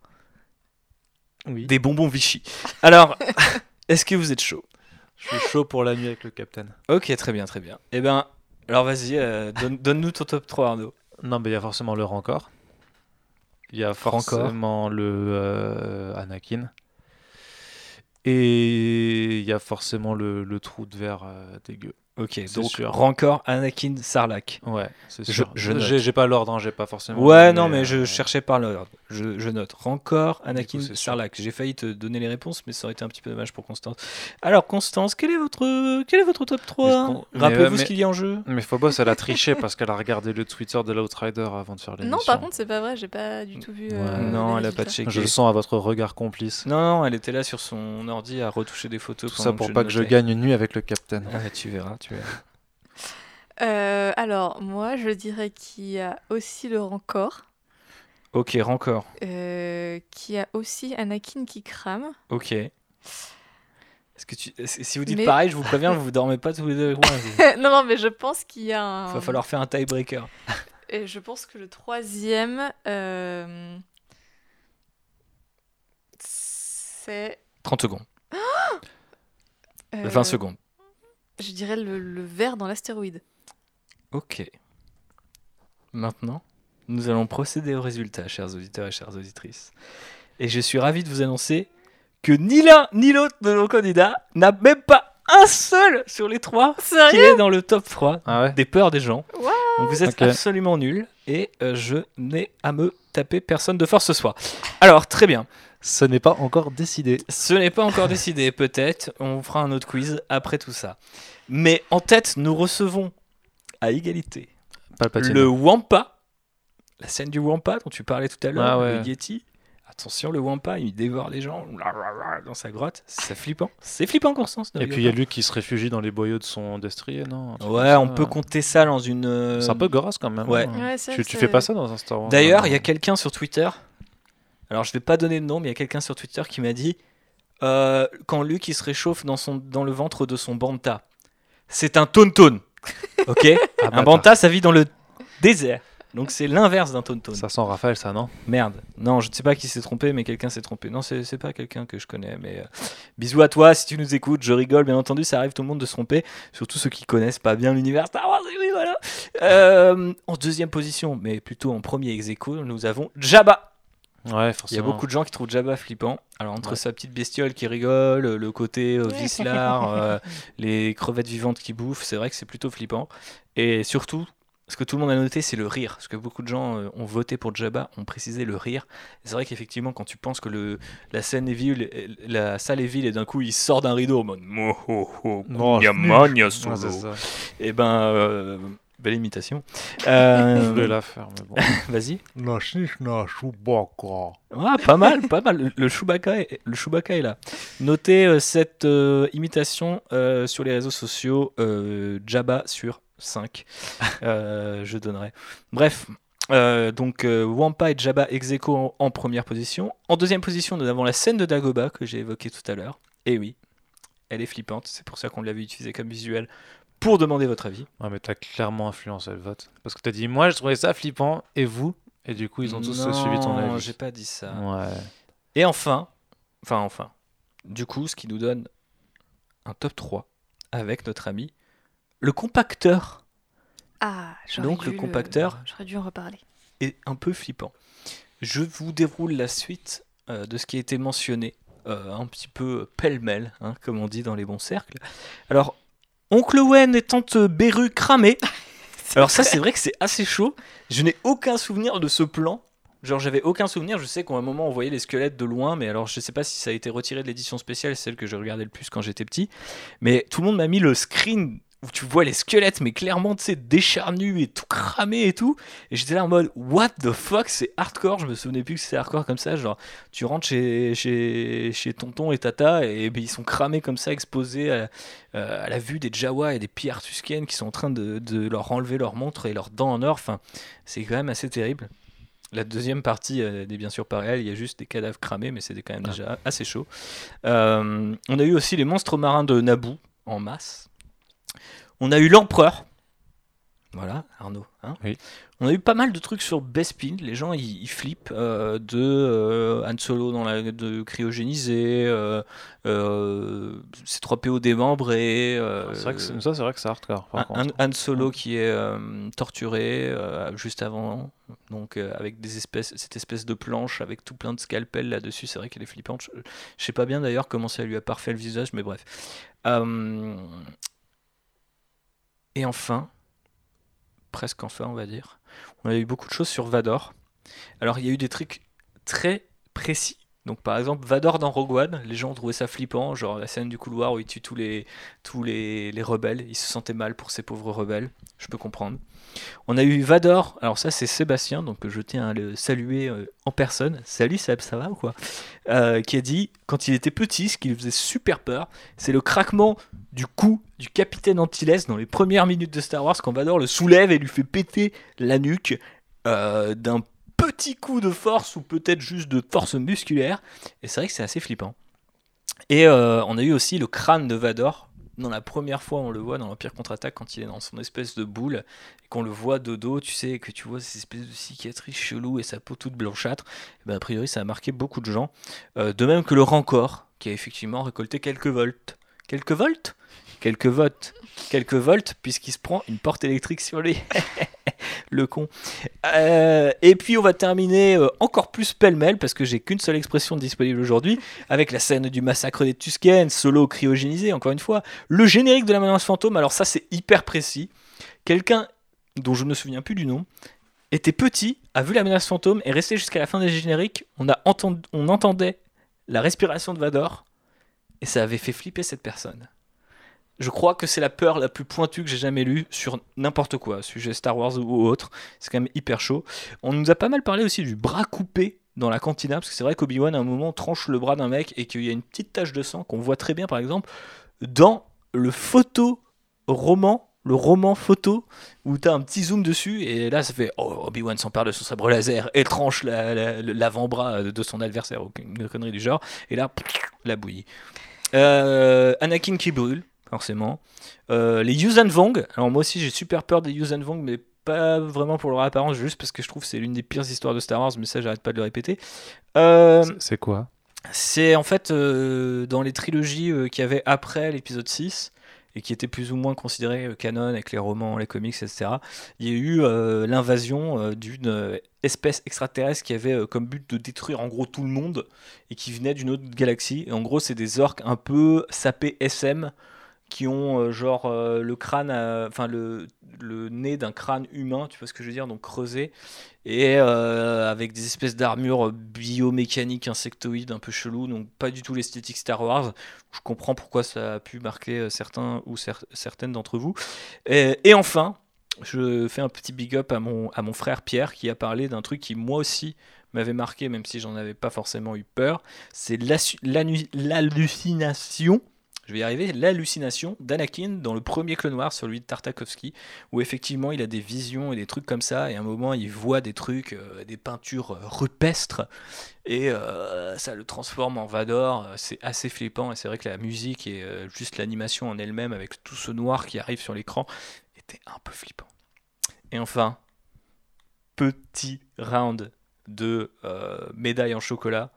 des bonbons Vichy. Alors, est-ce que vous êtes chaud? Je suis chaud pour la nuit avec le capitaine. Ok, très bien, très bien. Eh ben, alors vas-y, euh, donne- donne-nous ton top 3 Arnaud. Non, mais il y a forcément le Rancor. Il y a Rancor. forcément le euh, Anakin. Et il y a forcément le, le trou de verre euh, dégueu. Ok, donc sûr. Rancor, Anakin, Sarlacc. Ouais, c'est Je- sûr. je. J'ai pas l'ordre, hein, j'ai pas forcément. Ouais, non, mais euh, je cherchais par l'ordre. Je, je note. Rancor, Anakin, sûr. Sarlacc. J'ai failli te donner les réponses, mais ça aurait été un petit peu dommage pour Constance. Alors, Constance, quel est votre, quel est votre top 3 Mais- Rappelez-vous ce qu'il y a en jeu. Mais Phobos, elle a triché parce qu'elle a regardé le Twitter de l'Outrider avant de faire l'émission. Non, par contre, c'est pas vrai, j'ai pas du tout vu. euh, non, elle a pas checké. Je le sens à votre regard complice. Non, non, elle était là sur son ordi à retoucher des photos. Tout ça pour pas que je gagne une nuit avec le capitaine. Ah, tu verras, Euh, alors, moi, je dirais qu'il y a aussi le Rancor, Ok, Rancor. euh, qu'il y a aussi Anakin qui crame. Ok. Est-ce que tu... Si vous dites Mais- pareil, je vous préviens, vous dormez pas tous les deux. Non, non, mais je pense qu'il y a un. Il va falloir faire un tiebreaker. Et je pense que le troisième, euh, c'est. 30 secondes. euh, 20 secondes. Je dirais le, le verre dans l'astéroïde. Ok. Maintenant nous allons procéder aux résultats, chers auditeurs et chères auditrices. Et je suis ravi de vous annoncer que ni l'un ni l'autre de nos candidats n'a même pas un seul sur les trois qui Sérieux est dans le top 3 Ah ouais des peurs des gens. What Donc vous êtes Ok. absolument nuls et euh, je n'ai à me taper personne de force ce soir. Alors, très bien. Ce n'est pas encore décidé. Ce n'est pas encore décidé, peut-être. On fera un autre quiz après tout ça. Mais en tête, nous recevons à égalité Palpatine. le Wampa, la scène du Wampa dont tu parlais tout à l'heure, Ah ouais. le Yeti. Attention, le Wampa, il dévore les gens dans sa grotte. C'est flippant. C'est flippant, Constance. Et puis il y a lui qui se réfugie dans les boyaux de son destrier, non? Ouais, on ça. peut compter ça dans une. euh, C'est un peu gorasse quand même. Ouais. hein. Ouais, Tu, tu fais pas ça dans un Star Wars D'ailleurs, il y a quelqu'un sur Twitter. Alors, je vais pas donner de nom, mais il y a quelqu'un sur Twitter qui m'a dit euh, quand Luke il se réchauffe dans, son, dans le ventre de son banta, c'est un tonton. Ok? Ah, Un banta, ça vit dans le désert. Donc, c'est l'inverse d'un tonton. Ça sent Raphaël, ça, non? Merde. Non, je ne sais pas qui s'est trompé, mais quelqu'un s'est trompé. Non, c'est pas quelqu'un que je connais. Mais euh, bisous à toi si tu nous écoutes. Je rigole, bien entendu. Ça arrive tout le monde de se tromper, surtout ceux qui connaissent pas bien l'univers Star Wars. oui, voilà. Euh, en deuxième position, mais plutôt en premier ex aequo, nous avons Jabba. Ouais, Il y a beaucoup de gens qui trouvent Jabba flippant. Alors entre Ouais. sa petite bestiole qui rigole, le côté euh, vicelard, euh, les crevettes vivantes qui bouffent, c'est vrai que c'est plutôt flippant. Et surtout, ce que tout le monde a noté, c'est le rire. Parce que beaucoup de gens euh, ont voté pour Jabba, ont précisé le rire. C'est vrai qu'effectivement, quand tu penses que le, la scène est vide, la salle est vide, et d'un coup il sort d'un rideau en mode Mohoho, solo. c'est ça. Et ben, euh, belle imitation. Je Euh, voulais la faire, mais bon. Vas-y. La Shishna Chewbacca. Ah, pas mal, pas mal. Le- Chewbacca est, le Chewbacca est là. Notez euh, cette euh, imitation euh, sur les réseaux sociaux. euh, Jabba sur 5. Euh, je donnerai. Bref. euh, donc euh, Wampa et Jabba ex aequo en, en première position. En deuxième position, nous avons la scène de Dagobah que j'ai évoquée tout à l'heure. Et oui, elle est flippante. C'est pour ça qu'on l'avait utilisée comme visuel pour demander votre avis. Ouais, mais t'as clairement influencé le vote. Parce que t'as dit, moi, je trouvais ça flippant, et vous? Et du coup, ils ont tous non, suivi ton avis. j'ai pas dit ça. Ouais. Et enfin, enfin enfin, du coup, ce qui nous donne un top 3 avec notre ami le compacteur Ah, j'aurais Donc, le compacteur. J'aurais dû en reparler. est un peu flippant. Je vous déroule la suite euh, de ce qui a été mentionné, euh, un petit peu pêle-mêle, hein, comme on dit dans les bons cercles. Alors, Oncle Wen et Tante Beru cramés. Alors ça, c'est vrai que c'est assez chaud. Je n'ai aucun souvenir de ce plan. Genre, j'avais aucun souvenir. Je sais qu'à un moment, on voyait les squelettes de loin, mais alors je sais pas si ça a été retiré de l'édition spéciale, celle que je regardais le plus quand j'étais petit. Mais tout le monde m'a mis le screen où tu vois les squelettes, mais clairement, tu sais, décharnus et tout cramé et tout. Et j'étais là en mode, what the fuck, c'est hardcore. Je me souvenais plus que c'était hardcore comme ça. Genre, tu rentres chez, chez, chez tonton et tata et ils sont cramés comme ça, exposés à, euh, à la vue des Jawa et des pillards tuskennes qui sont en train de, de leur enlever leur montre et leurs dents en or. Enfin, c'est quand même assez terrible. La deuxième partie euh, n'est bien sûr pas réelle, il y a juste des cadavres cramés, mais c'était quand même déjà assez chaud. Euh, on a eu aussi les monstres marins de Naboo en masse. On a eu l'empereur. Voilà, Arnaud. hein. Oui. On a eu pas mal de trucs sur Bespin. Les gens ils, ils flippent euh, de euh, Han Solo dans la de cryogénisé, euh, euh, C3PO démembré. C'est vrai que ça, c'est vrai que c'est hardcore. Par un, Han Solo qui est euh, torturé euh, juste avant, donc avec des espèces, cette espèce de planche avec tout plein de scalpels là-dessus. C'est vrai qu'elle est flippante. Je, je sais pas bien d'ailleurs comment ça lui a parfait le visage, mais bref. Et enfin, presque enfin, on va dire, on a eu beaucoup de choses sur Vador. Alors il y a eu des trucs très précis. Donc par exemple Vador dans Rogue One, les gens ont trouvé ça flippant, genre la scène du couloir où il tue tous les, tous les, les rebelles, ils se sentaient mal pour ces pauvres rebelles, je peux comprendre. On a eu Vador, alors ça c'est Sébastien, donc je tiens à le saluer euh, en personne. Salut Seb, ça va ou quoi? Euh, Qui a dit, quand il était petit, ce qui lui faisait super peur, c'est le craquement du cou du capitaine Antilles dans les premières minutes de Star Wars, quand Vador le soulève et lui fait péter la nuque euh, d'un petit coup de force ou peut-être juste de force musculaire. Et c'est vrai que c'est assez flippant. Et euh, on a eu aussi le crâne de Vador. Dans la première fois, on le voit dans l'Empire contre-attaque quand il est dans son espèce de boule et qu'on le voit de dos, tu sais, que tu vois ces espèces de cicatrices cheloues et sa peau toute blanchâtre. Et ben, a priori, ça a marqué beaucoup de gens. Euh, de même que le Rancor, qui a effectivement récolté quelques volts. Quelques volts? Quelques votes. Quelques volts, puisqu'il se prend une porte électrique sur lui. le con. Euh, et puis on va terminer euh, encore plus pêle-mêle parce que j'ai qu'une seule expression disponible aujourd'hui avec la scène du massacre des Tuskennes, solo cryogénisé encore une fois, le générique de la menace fantôme. Alors ça c'est hyper précis. Quelqu'un dont je ne me souviens plus du nom était petit, a vu la menace fantôme et resté jusqu'à la fin des génériques. On a entendu, on entendait la respiration de Vador et ça avait fait flipper cette personne. Je crois que c'est la peur la plus pointue que j'ai jamais lue sur n'importe quoi, sujet Star Wars ou autre. C'est quand même hyper chaud. On nous a pas mal parlé aussi du bras coupé dans la cantina, parce que c'est vrai qu'Obi-Wan à un moment tranche le bras d'un mec et qu'il y a une petite tache de sang qu'on voit très bien par exemple dans le photo roman, le roman photo où tu as un petit zoom dessus et là ça fait oh, Obi-Wan s'empare de son sabre laser et tranche la- la- l'avant-bras de son adversaire, aucune connerie du genre, et là la bouillie. Euh, Anakin qui brûle, forcément. Euh, les Yuuzhan Vong. Alors moi aussi j'ai super peur des Yuuzhan Vong, mais pas vraiment pour leur apparence, juste parce que je trouve que c'est l'une des pires histoires de Star Wars, mais ça j'arrête pas de le répéter. Euh, C'est- quoi? c'est en fait euh, dans les trilogies qu'il y avait après l'épisode 6 et qui étaient plus ou moins considérées euh, canon avec les romans, les comics, etc. Il y a eu euh, l'invasion euh, d'une espèce extraterrestre qui avait euh, comme but de détruire en gros tout le monde et qui venait d'une autre galaxie. Et en gros, c'est des orques un peu sapés SM qui ont euh, genre euh, le crâne, à- enfin le, le nez d'un crâne humain, tu vois ce que je veux dire, donc creusé, et euh, avec des espèces d'armures biomécaniques insectoïdes un peu chelou, donc pas du tout l'esthétique Star Wars. Je comprends pourquoi ça a pu marquer euh, certains ou cer- certaines d'entre vous. Et, enfin, je fais un petit big up à mon, à mon frère Pierre qui a parlé d'un truc qui moi aussi m'avait marqué, même si j'en avais pas forcément eu peur. C'est l'hallucination je vais y arriver, l'hallucination d'Anakin dans le premier Clone Wars, celui de Tartakovsky, où effectivement il a des visions et des trucs comme ça, et à un moment il voit des trucs, euh, des peintures euh, rupestres, et euh, ça le transforme en Vador, c'est assez flippant, et c'est vrai que la musique et juste l'animation en elle-même, avec tout ce noir qui arrive sur l'écran, était un peu flippant. Et enfin, petit round de médailles en chocolat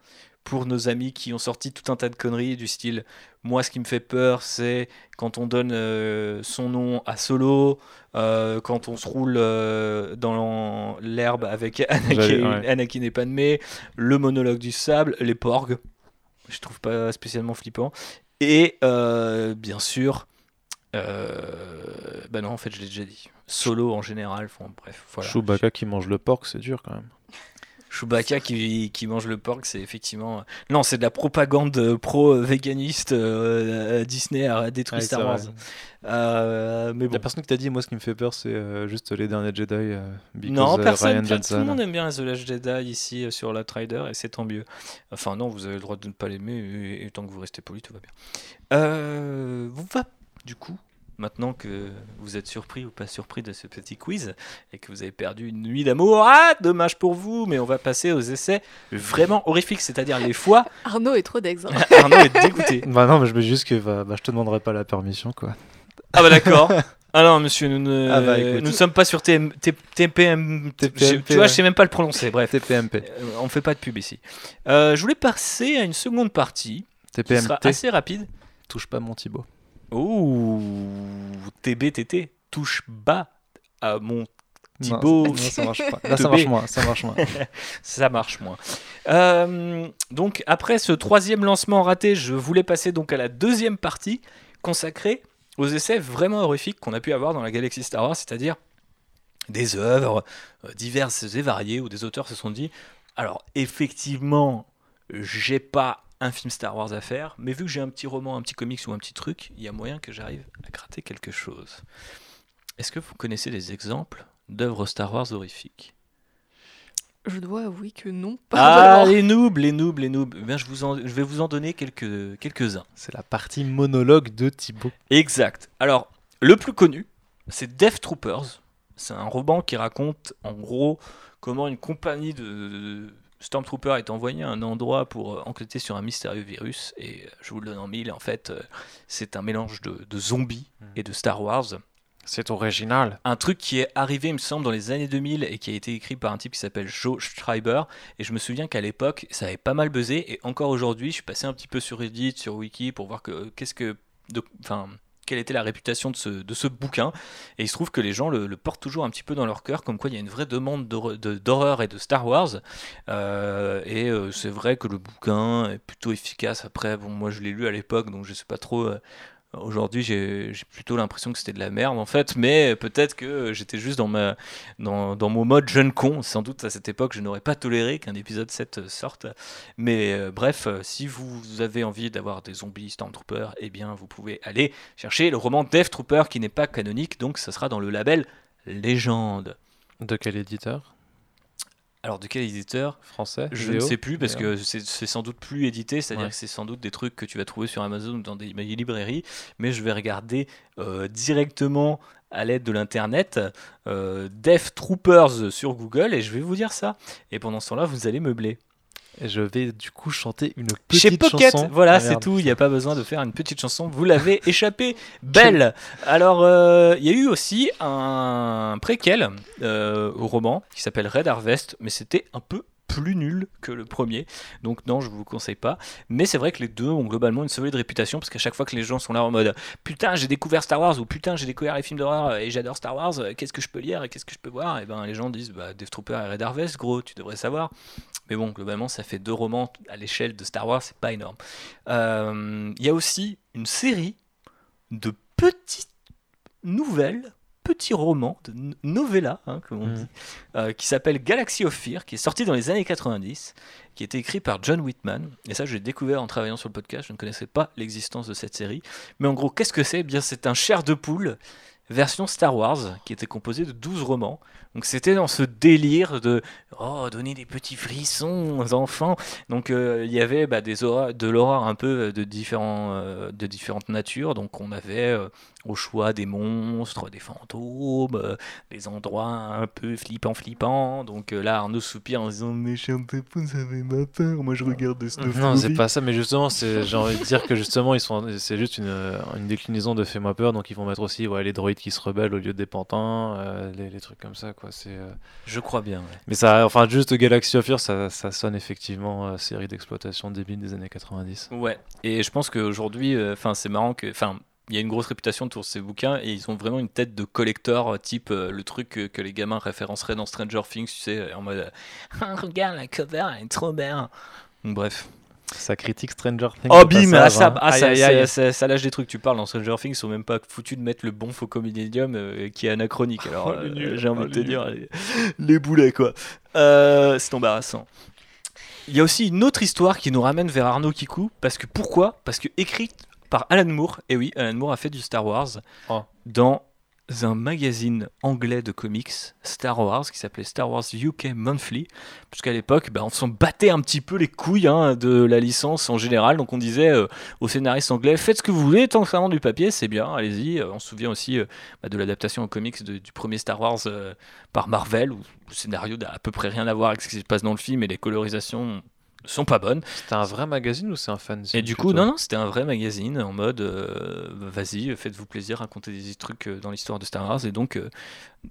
pour nos amis qui ont sorti tout un tas de conneries du style moi ce qui me fait peur c'est quand on donne euh, son nom à Solo euh, quand on se roule euh, dans l'herbe avec Anakin, ouais. Anakin et Padmé le monologue du sable les porgs je trouve pas spécialement flippant et bien sûr bah non en fait je l'ai déjà dit Solo en général enfin, bref voilà Chewbacca qui mange le porc, c'est dur quand même. Chewbacca qui, qui mange le porc, c'est effectivement. Non, c'est de la propagande euh, pro-véganiste. euh, Disney détruit Ouais, Star Wars. Euh, mais bon. La personne qui t'a dit, moi, ce qui me fait peur, c'est euh, juste les derniers Jedi. euh, Non, euh, personne. Ryan Tout le monde aime bien The Last Jedi ici euh, sur la Trider et c'est tant mieux. Enfin, non, vous avez le droit de ne pas l'aimer et, et tant que vous restez poli, tout va bien. Euh, vous va, du coup, maintenant que vous êtes surpris ou pas surpris de ce petit quiz et que vous avez perdu une nuit d'amour, ah, dommage pour vous, mais on va passer aux essais vraiment horrifiques, c'est-à-dire les fois. Arnaud est trop d'ex. hein. Arnaud est dégoûté. Bah non, mais je me dis juste que bah, bah, je te demanderai pas la permission, quoi. Ah bah d'accord. Ah non, monsieur, nous ne Ah bah, nous sommes pas sur TM, T- TPM. TPMP, tu vois, ouais. je sais même pas le prononcer. Bref, TPMP. Euh, on fait pas de pub ici. Euh, je voulais passer à une seconde partie qui sera TPMT. assez rapide. Touche pas mon Thibaut. Ouh, TBTT touche bas à mon Thibaut. non, ça marche pas. Là, ça marche moins. Ça marche moins. ça marche moins. Euh, donc après ce troisième lancement raté, je voulais passer donc à la deuxième partie consacrée aux essais vraiment horrifiques qu'on a pu avoir dans la galaxie Star Wars, c'est-à-dire des œuvres euh, diverses et variées où des auteurs se sont dit alors effectivement j'ai pas un film Star Wars à faire, mais vu que j'ai un petit roman, un petit comics ou un petit truc, il y a moyen que j'arrive à gratter quelque chose. Est-ce que vous connaissez des exemples d'œuvres Star Wars horrifiques? Je dois avouer que non, pas Ah, vraiment. les noobs, les noobs, les noobs. Eh bien, je, vous en- je vais vous en donner quelques, quelques-uns. C'est la partie monologue de Thibaut. Exact. Alors, le plus connu, c'est Death Troopers. C'est un roman qui raconte, en gros, comment une compagnie de Stormtroopers est envoyée à un endroit pour euh, enquêter sur un mystérieux virus. Et euh, je vous le donne en mille, en fait, euh, c'est un mélange de, de zombies et de Star Wars. C'est original. Un truc qui est arrivé, il me semble, dans les années 2000 et qui a été écrit par un type qui s'appelle Joe Schreiber. Et je me souviens qu'à l'époque, ça avait pas mal buzzé. Et encore aujourd'hui, je suis passé un petit peu sur Reddit, sur Wiki pour voir que qu'est-ce que, de- enfin, quelle était la réputation de ce, bouquin. Et il se trouve que les gens le, portent toujours un petit peu dans leur cœur, comme quoi il y a une vraie demande d'horreur et de Star Wars. Euh, et euh, c'est vrai que le bouquin est plutôt efficace. Après, bon, moi je l'ai lu à l'époque, donc je sais pas trop. euh, Aujourd'hui, j'ai plutôt l'impression que c'était de la merde en fait, mais peut-être que j'étais juste dans, mon mode jeune con. Sans doute à cette époque, je n'aurais pas toléré qu'un épisode 7 sorte. Mais euh, bref, euh, si vous avez envie d'avoir des zombies Stormtroopers, eh bien vous pouvez aller chercher le roman Death Trooper qui n'est pas canonique, donc ça sera dans le label Légende. De quel éditeur? Alors de quel éditeur Français Je ne sais plus parce que c'est c'est sans doute plus édité, c'est-à-dire Ouais. que c'est sans doute des trucs que tu vas trouver sur Amazon ou dans des librairies, mais je vais regarder euh, directement à l'aide de l'internet euh, Death Troopers sur Google et je vais vous dire ça. Et pendant ce temps-là, vous allez meubler. Je vais du coup chanter une petite Chez Pocket, chanson. voilà, Ah, c'est tout. Il n'y a pas besoin de faire une petite chanson. Vous l'avez échappé. Belle. Alors, euh, il y a eu aussi un préquel euh, au roman qui s'appelle Red Harvest, mais c'était un peu plus nul que le premier. Donc non, je vous conseille pas. Mais c'est vrai que les deux ont globalement une solide réputation parce qu'à chaque fois que les gens sont là en mode putain j'ai découvert Star Wars ou putain j'ai découvert les films d'horreur et j'adore Star Wars, euh, qu'est-ce que je peux lire et qu'est-ce que je peux voir? Et ben les gens disent bah Death Trooper et Red Harvest, gros, tu devrais savoir. Mais bon, globalement, ça fait deux romans à l'échelle de Star Wars, c'est pas énorme. Euh, Il y a aussi une série de petites nouvelles, petits romans, de novella, hein, comme on Mhm. dit, euh, qui s'appelle Galaxy of Fear, qui est sorti dans les années 90, qui est écrit par John Whitman. Et ça, j'ai découvert en travaillant sur le podcast. Je ne connaissais pas l'existence de cette série. Mais en gros, qu'est-ce que c'est? Eh Bien, c'est un chair de poule version Star Wars qui était composé de 12 romans. Donc c'était dans ce délire de oh donner des petits frissons aux enfants. Donc euh, il y avait bah, des de l'horreur un peu de différents euh, de différentes natures. Donc on avait euh, au choix des monstres, des fantômes, des endroits un peu flippants flippants. Donc là Arnaud soupire en disant mais poule ça fait ma peur. Moi je regarde de Snuff Non, c'est pas ça, mais justement, j'ai envie de dire que justement, ils sont, c'est juste une, une déclinaison de Fais-moi peur, donc ils vont mettre aussi ouais, les droïdes qui se rebellent au lieu des pantins, euh, les, les trucs comme ça, quoi. C'est, euh, Je crois bien. ouais. Mais ça, enfin, juste Galaxy of Fear, ça, ça sonne effectivement euh, série d'exploitation débile des années 90. Ouais, et je pense qu'aujourd'hui, enfin, c'est marrant que, enfin, il y a une grosse réputation autour de ces bouquins et ils ont vraiment une tête de collector, type le truc que, que les gamins référenceraient dans Stranger Things, tu sais, en mode Ah, regarde la cover, elle est trop belle. Donc, bref. Ça critique Stranger Things. Oh bim, ah, ça, hein. ah, Aïe, ça, aïe, ça- aïe. ça- ça lâche des trucs. Tu parles dans Stranger Things, ils sont même pas foutus de mettre le bon Faucomedium euh, qui est anachronique. Alors, Oh, euh, j'ai envie Oh, de te dire, les, les boulets quoi. Euh, c'est embarrassant. Il y a aussi une autre histoire qui nous ramène vers Arnaud Kikou. Parce que pourquoi? Parce que écrite par Alan Moore. Et oui, Alan Moore a fait du Star Wars Oh. dans un magazine anglais de comics Star Wars qui s'appelait Star Wars UK Monthly puisqu'à l'époque bah, on s'en battait un petit peu les couilles hein, de la licence en général. Donc on disait euh, aux scénaristes anglais faites ce que vous voulez tant que ça rend du papier c'est bien allez-y. Euh, on se souvient aussi euh, bah, de l'adaptation en comics du premier Star Wars par Marvel où le scénario n'a à peu près rien à voir avec ce qui se passe dans le film et les colorisations sont pas bonnes C'était un vrai magazine ou c'est un fanzine et du coup, non, non, c'était un vrai magazine en mode euh, vas-y, faites-vous plaisir, racontez des trucs euh, dans l'histoire de Star Wars. Et donc, euh,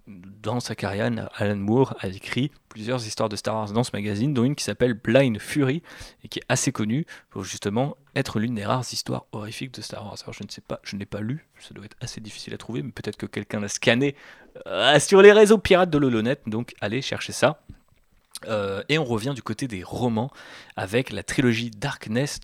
dans sa carrière, Alan Moore a écrit plusieurs histoires de Star Wars dans ce magazine, dont une qui s'appelle Blind Fury et qui est assez connue pour justement être l'une des rares histoires horrifiques de Star Wars. Alors, je ne sais pas, je ne l'ai pas lu, ça doit être assez difficile à trouver, mais peut-être que quelqu'un l'a scanné euh, sur les réseaux pirates de l'Holonet. Donc, allez chercher ça. Euh, et on revient du côté des romans avec la trilogie Darkness,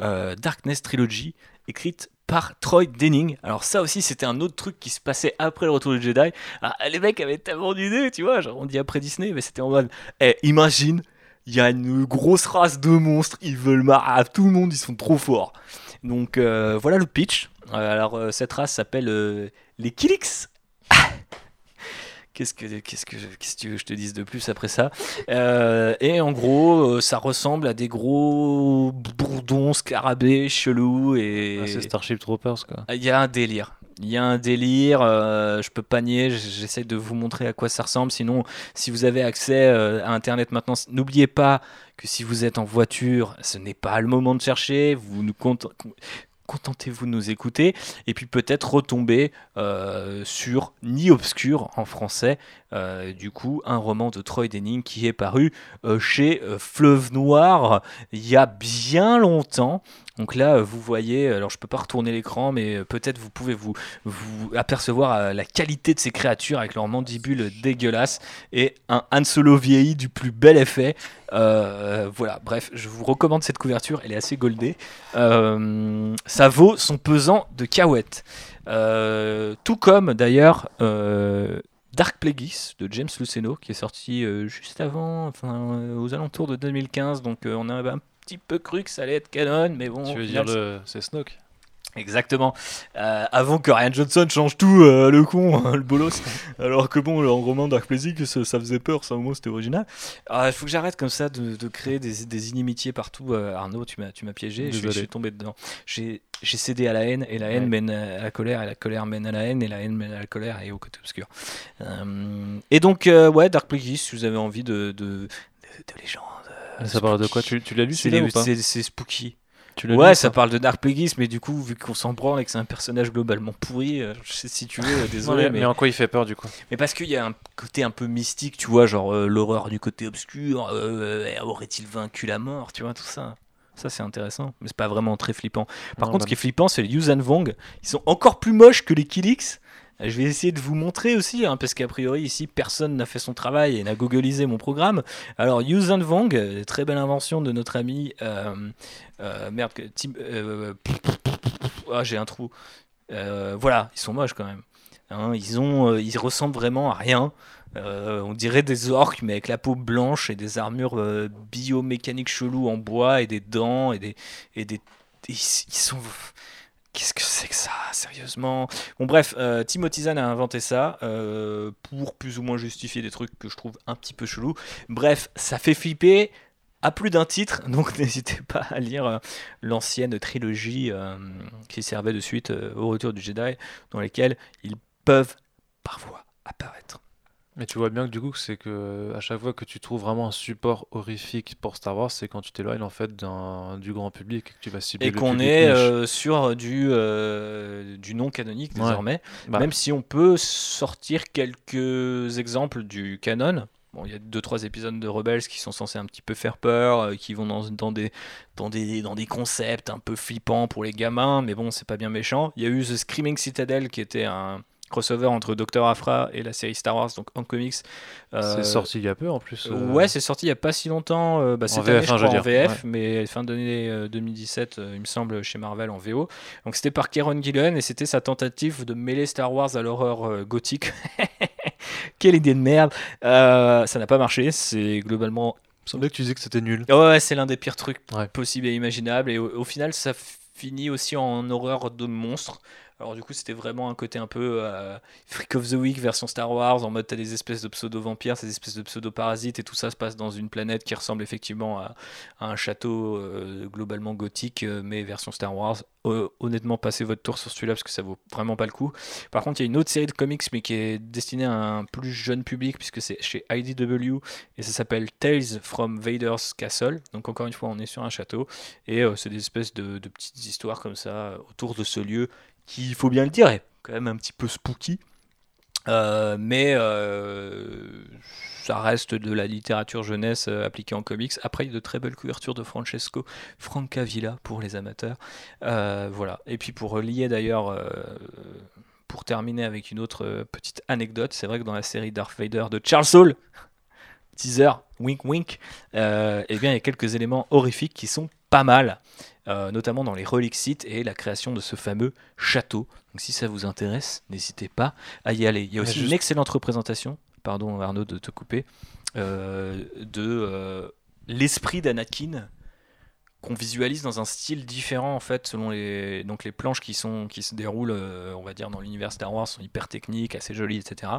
euh, Darkness Trilogy, écrite par Troy Denning. Alors ça aussi, c'était un autre truc qui se passait après le retour du Jedi. Ah, les mecs avaient tellement d'idées, tu vois, genre on dit après Disney, mais c'était en mode, eh, imagine, il y a une grosse race de monstres, ils veulent marrer tout le monde, ils sont trop forts. Donc euh, voilà le pitch. Euh, alors cette race s'appelle les Kilix. Qu'est-ce que, qu'est-ce, que, qu'est-ce que tu veux que je te dise de plus après ça? Euh, Et en gros, euh, ça ressemble à des gros bourdons, scarabées, chelous. Et... Ah, c'est Starship Troopers quoi. Il y a un délire. Il y a un délire, euh, je peux pas nier, j'essaie de vous montrer à quoi ça ressemble. Sinon, si vous avez accès à Internet maintenant, n'oubliez pas que si vous êtes en voiture, ce n'est pas le moment de chercher. Vous nous con- contentez-vous de nous écouter et puis peut-être retomber euh, sur Ni Obscur en français, Euh, du coup, un roman de Troy Denning qui est paru euh, chez Fleuve Noir il y a bien longtemps. Donc là, euh, vous voyez, alors je peux pas retourner l'écran, mais euh, peut-être vous pouvez vous, apercevoir euh, la qualité de ces créatures avec leurs mandibules dégueulasses et un Han Solo vieilli du plus bel effet. Euh, voilà, bref, je vous recommande cette couverture, elle est assez goldée. Euh, ça vaut son pesant de cahuètes. Euh, tout comme d'ailleurs euh, Dark Plagueis de James Luceno qui est sorti euh, juste avant, enfin euh, aux alentours de 2015. Donc euh, on a un petit peu cru que ça allait être canon, mais bon. Tu veux final, dire le... c'est Snoke Exactement. Euh, avant que Ryan Johnson change tout, euh, le con, hein, le bolos. Alors que bon, en roman Dark Plagueis, ça, ça faisait peur, ça au moins c'était original. Ah, Il faut que j'arrête comme ça de, de créer des, des inimitiés partout. euh, Arnaud, tu m'as, tu m'as piégé, je suis, je Désolé. suis tombé dedans. J'ai, j'ai cédé à la haine, et la haine Ouais. mène à la colère, et la colère mène à la haine, et la haine mène à la colère et au côté obscur. Et donc, ouais, Dark Plagueis, si vous avez envie de, de, de, de légendes. euh, Ça parle de quoi Tu, tu l'as lu C'est, celui-là les- ou pas c'est, c'est spooky. Tu Ouais, lu, ça parle de Dark Plagueis, mais du coup, vu qu'on s'en branle et que c'est un personnage globalement pourri, euh, je sais si tu veux, euh, désolé, mais, mais... mais en quoi il fait peur du coup mais parce qu'il y a un côté un peu mystique, tu vois, genre euh, l'horreur du côté obscur, aurait-il vaincu la mort, tu vois, tout ça. Ça, c'est intéressant, mais c'est pas vraiment très flippant. Par Non, contre, bah ce qui est flippant, c'est les Yuuzhan Vong. Ils sont encore plus moches que les Killix. Je vais essayer de vous montrer aussi, hein, parce qu'a priori, ici, personne n'a fait son travail et n'a googlisé mon programme. Alors, Yuuzhan Vong, euh, très belle invention de notre ami. euh, euh, merde, Tim- euh, ah, j'ai un trou. Voilà, ils sont moches quand même. Hein, ils, ont, ils ressemblent vraiment à rien. On dirait des orques, mais avec la peau blanche et des armures euh, biomécaniques cheloues en bois et des dents et des. Et des ils sont. Qu'est-ce que c'est que ça, sérieusement? Bon, bref, euh, Timothy Zahn a inventé ça euh, pour plus ou moins justifier des trucs que je trouve un petit peu chelous. Bref, ça fait flipper à plus d'un titre, donc n'hésitez pas à lire euh, l'ancienne trilogie qui servait de suite au retour du Jedi, dans lesquelles ils peuvent parfois apparaître. Mais tu vois bien que du coup, c'est que à chaque fois que tu trouves vraiment un support horrifique pour Star Wars, c'est quand tu t'éloignes en fait du grand public et que tu vas cibler Et qu'on est euh, sur du, euh, du non canonique Ouais. désormais, Bah. même si on peut sortir quelques exemples du canon. Bon, il y a deux trois épisodes de Rebels qui sont censés un petit peu faire peur, euh, qui vont dans, dans des dans des dans des concepts un peu flippants pour les gamins, mais bon, c'est pas bien méchant. Il y a eu The Screaming Citadel qui était un crossover entre Dr. Afra et la série Star Wars, donc en comics. Euh, C'est sorti il y a peu en plus. euh, Ouais, c'est sorti il n'y a pas si longtemps. euh, bah, En cette VF, année, je je veux crois, en VF, mais fin d'année euh, 2017, euh, il me semble, chez Marvel en VO. Donc c'était par Kieron Gillen et c'était sa tentative de mêler Star Wars à l'horreur gothique. Quelle idée de merde Ça n'a pas marché. C'est globalement. Il semblait que tu disais que c'était nul. Ouais, ouais, c'est l'un des pires trucs Ouais. possibles et imaginables. Et au, au final, ça finit aussi en horreur de monstre. Alors du coup, c'était vraiment un côté un peu euh, Freak of the Week version Star Wars, en mode t'as des espèces de pseudo-vampires, ces espèces de pseudo-parasites, et tout ça se passe dans une planète qui ressemble effectivement à, un château euh, globalement gothique, euh, mais version Star Wars. Honnêtement, passez votre tour sur celui-là parce que ça vaut vraiment pas le coup. Par contre, il y a une autre série de comics, mais qui est destinée à un plus jeune public, puisque c'est chez IDW, et ça s'appelle Tales from Vader's Castle. Donc encore une fois, on est sur un château, et c'est des espèces de, petites histoires comme ça autour de ce lieu qui, il faut bien le dire, est quand même un petit peu spooky. Euh, mais euh, ça reste de la littérature jeunesse euh, appliquée en comics. Après, il y a de très belles couvertures de Francesco Francavilla pour les amateurs. Voilà. Et puis pour lier d'ailleurs, pour terminer avec une autre petite anecdote, c'est vrai que dans la série Darth Vader de Charles Soule, teaser, wink wink, eh bien il y a quelques éléments horrifiques qui sont pas mal, notamment dans les reliques sites et la création de ce fameux château. Donc si ça vous intéresse, n'hésitez pas à y aller. Il y a aussi juste- une excellente représentation, pardon Arnaud de te couper, euh, de euh, l'esprit d'Anakin qu'on visualise dans un style différent en fait selon les donc les planches qui sont qui se déroulent euh, on va dire dans l'univers Star Wars sont hyper techniques assez jolies etc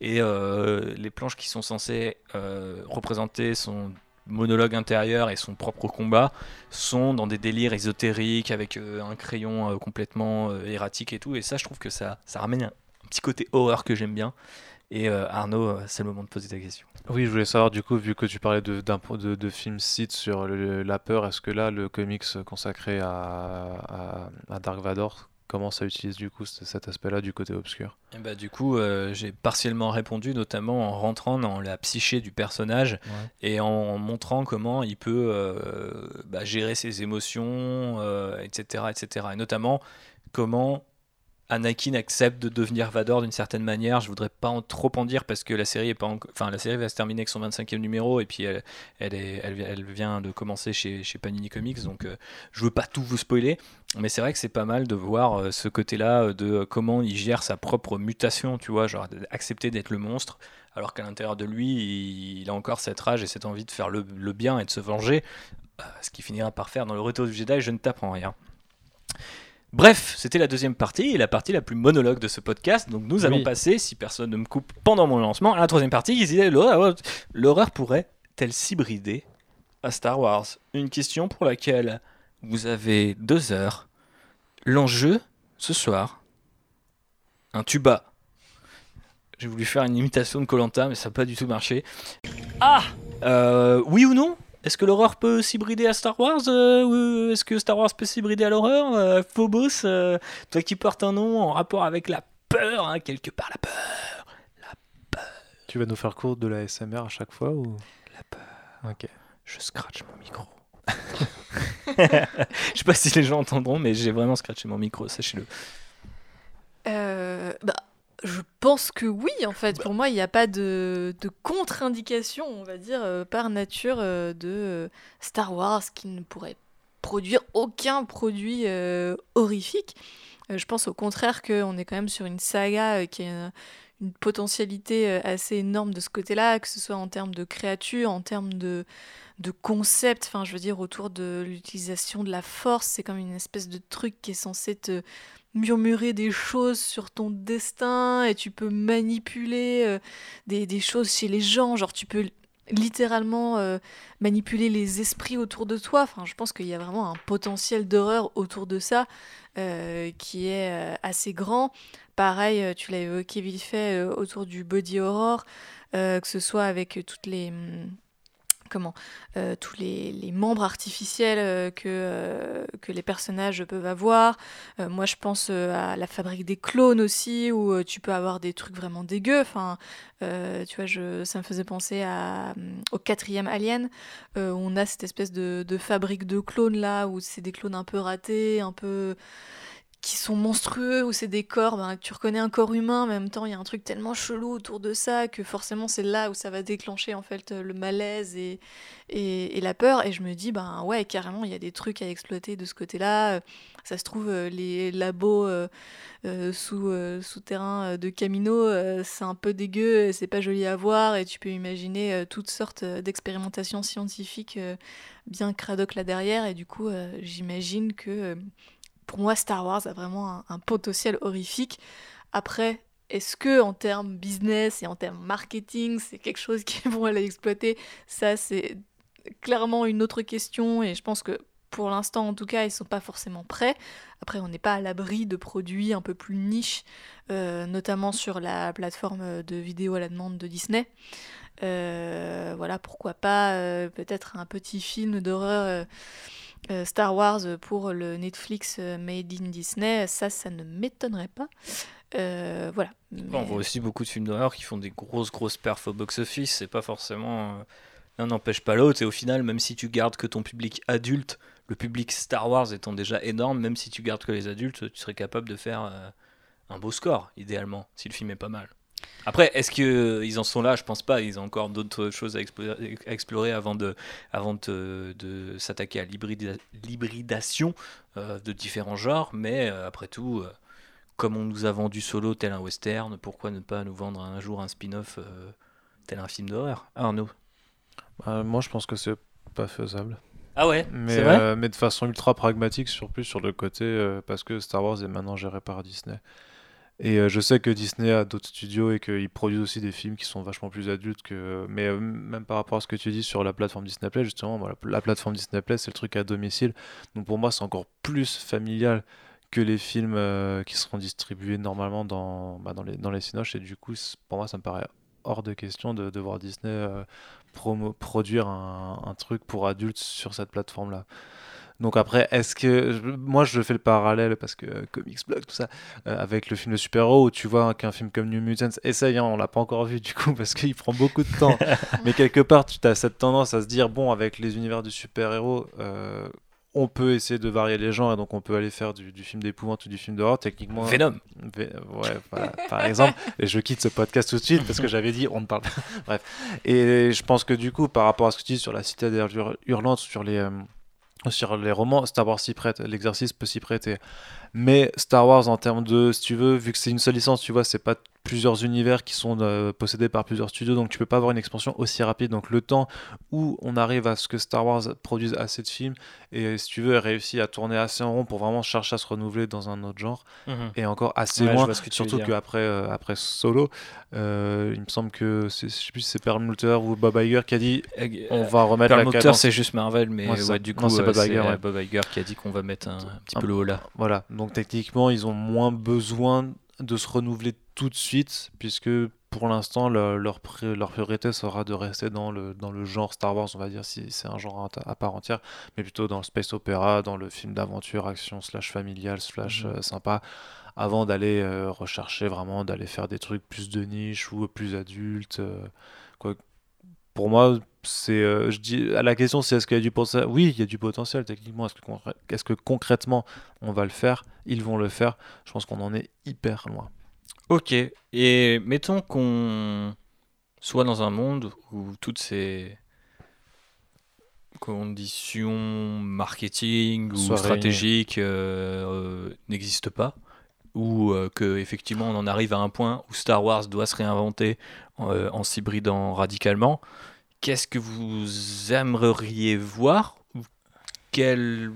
et euh, les planches qui sont censées euh, représenter son monologue intérieur et son propre combat sont dans des délires ésotériques avec euh, un crayon euh, complètement euh, erratique et tout. Et ça je trouve que ça ramène un, petit côté horreur que j'aime bien. Et Arnaud c'est le moment de poser ta question. Oui, je voulais savoir du coup, vu que tu parlais de, films sites sur le- la peur, est-ce que là, le comics consacré à Dark Vador comment ça utilise du coup cet aspect-là du côté obscur? Et bah, du coup, euh, j'ai partiellement répondu, notamment en rentrant dans la psyché du personnage et en montrant comment il peut euh, bah, gérer ses émotions, euh, etc., etc. Et notamment comment Anakin accepte de devenir Vador d'une certaine manière. Je voudrais pas en trop en dire parce que la série va se terminer avec son 25e numéro et puis elle, elle, vient de commencer chez, Panini Comics, donc euh, je veux pas tout vous spoiler. Mais c'est vrai que c'est pas mal de voir euh, ce côté-là euh, de comment il gère sa propre mutation, tu vois, genre accepter d'être le monstre, alors qu'à l'intérieur de lui, il, a encore cette rage et cette envie de faire le, le bien et de se venger, euh, ce qui finira par faire dans le retour du Jedi, je ne t'apprends rien. Bref, c'était la deuxième partie et la partie la plus monologue de ce podcast. Donc nous allons Oui. passer, si personne ne me coupe pendant mon lancement, à la troisième partie qui disait l'horreur l'horreur pourrait-elle s'hybrider à Star Wars? Une question pour laquelle vous avez deux heures. L'enjeu ce soir, un tuba. J'ai voulu faire une imitation de Colanta, mais ça n'a pas du tout marché. Ah Euh, Oui ou non? Est-ce que l'horreur peut s'hybrider à Star Wars euh, ou Est-ce que Star Wars peut s'hybrider à l'horreur Euh, Phobos, euh, toi qui portes un nom en rapport avec la peur, hein, quelque part la peur. Tu vas nous faire cours de la SMR à chaque fois ou? La peur. Ok. Je scratch mon micro. Je sais pas si les gens entendront, mais j'ai vraiment scratché mon micro, sachez-le. Euh, bah, je pense que oui, en fait. Pour moi, il n'y a pas de, de contre-indication, on va dire, euh, par nature euh, de euh, Star Wars qui ne pourrait produire aucun produit euh, horrifique. Je pense au contraire qu'on est quand même sur une saga qui a une, une potentialité assez énorme de ce côté-là, que ce soit en termes de créatures, en termes de, de concept, enfin je veux dire autour de l'utilisation de la force, c'est comme une espèce de truc qui est censé te murmurer des choses sur ton destin et tu peux manipuler euh, des, choses chez les gens, genre tu peux littéralement euh, manipuler les esprits autour de toi. Enfin, je pense qu'il y a vraiment un potentiel d'horreur autour de ça euh, qui est assez grand. Pareil, tu l'as évoqué vite fait autour du body horror, que ce soit avec toutes les hum, comment euh, tous les, membres artificiels euh, que, euh, que les personnages peuvent avoir. Moi, je pense à la fabrique des clones aussi, où tu peux avoir des trucs vraiment dégueux. Enfin, tu vois, ça me faisait penser au quatrième Alien, où on a cette espèce de, de fabrique de clones là, où c'est des clones un peu ratés, un peu qui sont monstrueux, où c'est des corps, ben, tu reconnais un corps humain, mais en même temps il y a un truc tellement chelou autour de ça que forcément c'est là où ça va déclencher en fait le malaise et, et, la peur. Et je me dis, ben ouais, carrément, il y a des trucs à exploiter de ce côté-là. Ça se trouve, euh, les labos euh, euh, sous, euh, souterrains de Camino, c'est un peu dégueu, c'est pas joli à voir, et tu peux imaginer toutes sortes d'expérimentations scientifiques bien cradoc là derrière, et du coup, j'imagine que pour moi, Star Wars a vraiment un, potentiel horrifique. Après, est-ce que en termes business et en termes marketing, c'est quelque chose qu'ils vont aller exploiter? Ça, c'est clairement une autre question et je pense que pour l'instant, en tout cas, ils sont pas forcément prêts. Après, on n'est pas à l'abri de produits un peu plus niches, euh, notamment sur la plateforme de vidéo à la demande de Disney. Euh, voilà, pourquoi pas euh, peut-être un petit film d'horreur euh, Star Wars pour le Netflix euh, Made in Disney. Ça, ça ne m'étonnerait pas. Euh, voilà. On voit aussi beaucoup de films d'horreur qui font des grosses grosses perfs au box-office. C'est pas forcément l'un n'empêche pas l'autre. Et au final, même si tu gardes que ton public adulte, le public Star Wars étant déjà énorme, même si tu gardes que les adultes, tu serais capable de faire un beau score, idéalement, si le film est pas mal. Après, est-ce qu'ils en sont là? Je pense pas. Ils ont encore d'autres choses à explorer, à explorer avant de, avant de, de s'attaquer à l'hybrida- l'hybridation euh, de différents genres. Mais euh, après tout, euh, comme on nous a vendu Solo tel un western, pourquoi ne pas nous vendre un jour un spin-off euh, tel un film d'horreur? Arnaud? Bah, moi, je pense que c'est pas faisable. Ah ouais? Mais, vrai? euh, mais de façon ultra pragmatique, sur plus sur le côté, euh, parce que Star Wars est maintenant géré par Disney. Et euh, je sais que Disney a d'autres studios et qu'ils produisent aussi des films qui sont vachement plus adultes que. Mais euh, même par rapport à ce que tu dis sur la plateforme Disney Play, justement, la, la plateforme Disney Play, c'est le truc à domicile. Donc pour moi, c'est encore plus familial que les films euh, qui seront distribués normalement dans, bah, dans les, dans les Cinoches. Et du coup, pour moi, ça me paraît hors de question de, voir Disney promo- produire un, un truc pour adultes sur cette plateforme-là. Donc après, est-ce que moi je fais le parallèle parce que euh, Comics Blog tout ça euh, avec le film de super-héros où tu vois qu'un film comme New Mutants essaye, hein, on l'a pas encore vu du coup parce qu'il prend beaucoup de temps, mais quelque part tu as cette tendance à se dire bon avec les univers du super-héros euh, on peut essayer de varier les genres et donc on peut aller faire du, du film d'épouvante ou du film d'horreur techniquement. Venom. Ve- ouais, voilà, par exemple. Et je quitte ce podcast tout de suite parce que j'avais dit on ne parle pas. Bref. Et je pense que du coup, par rapport à ce que tu dis sur la hur- hurlante, sur les, sur les romans, Star Wars s'y prête, l'exercice peut s'y prêter. Mais Star Wars, en termes de, si tu veux, vu que c'est une seule licence, tu vois, c'est pas plusieurs univers qui sont euh, possédés par plusieurs studios, donc tu peux pas avoir une expansion aussi rapide. Donc le temps où on arrive à ce que Star Wars produise assez de films et si tu veux, réussit à tourner assez en rond pour vraiment chercher à se renouveler dans un autre genre, Mhm. et encore assez Ouais, loin, surtout qu'après euh, après Solo, euh, il me semble que c'est, je sais plus si c'est Perlmutter ou Bob Iger qui a dit on va remettre la Perlmutter, cadence. c'est juste Marvel, mais Ouais, du coup, c'est Bob. Bob Iger qui a dit qu'on va mettre un, un petit Un- peu le haut là. Voilà, donc techniquement, ils ont moins besoin de se renouveler tout de suite, puisque pour l'instant, le- leur, pri- leur priorité sera de rester dans le, dans le genre Star Wars, on va dire, si c'est un genre à, à part entière, mais plutôt dans le space opéra, dans le film d'aventure, action, slash familial, slash Mhm. euh, sympa, avant d'aller euh, rechercher vraiment, d'aller faire des trucs plus de niche ou plus adultes. euh, quoi. Pour moi, c'est, euh, je dis, à la question, c'est est-ce qu'il y a du potentiel Oui, il y a du potentiel techniquement. Est-ce que, concrè- est-ce que concrètement, on va le faire? Ils vont le faire. Je pense qu'on en est hyper loin. Ok, et mettons qu'on soit dans un monde où toutes ces conditions marketing ou stratégiques euh, euh, n'existent pas, ou euh, que effectivement on en arrive à un point où Star Wars doit se réinventer en s'hybridant radicalement. Qu'est-ce que vous aimeriez voir Quel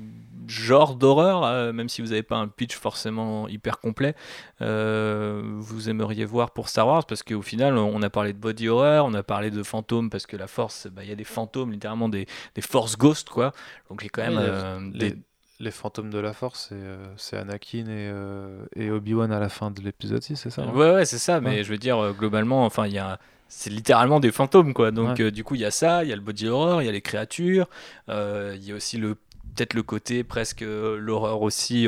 genre d'horreur, euh, même si vous n'avez pas un pitch forcément hyper complet, euh, vous aimeriez voir pour Star Wars? Parce qu'au final, on a parlé de body horror, on a parlé de fantômes, parce que la force, bah, il y a des fantômes, littéralement des, des force ghosts, quoi. Donc il y a quand même euh, les, des- les fantômes de la force, c'est, c'est Anakin et, et Obi-Wan à la fin de l'épisode 6, c'est ça hein? Ouais, ouais, c'est ça, mais je veux dire, globalement, enfin, il y a. C'est littéralement des fantômes, quoi. Donc, Ouais. euh, du coup, il y a ça, il y a le body horror, il y a les créatures, euh, il y a aussi le peut-être le côté presque euh, l'horreur aussi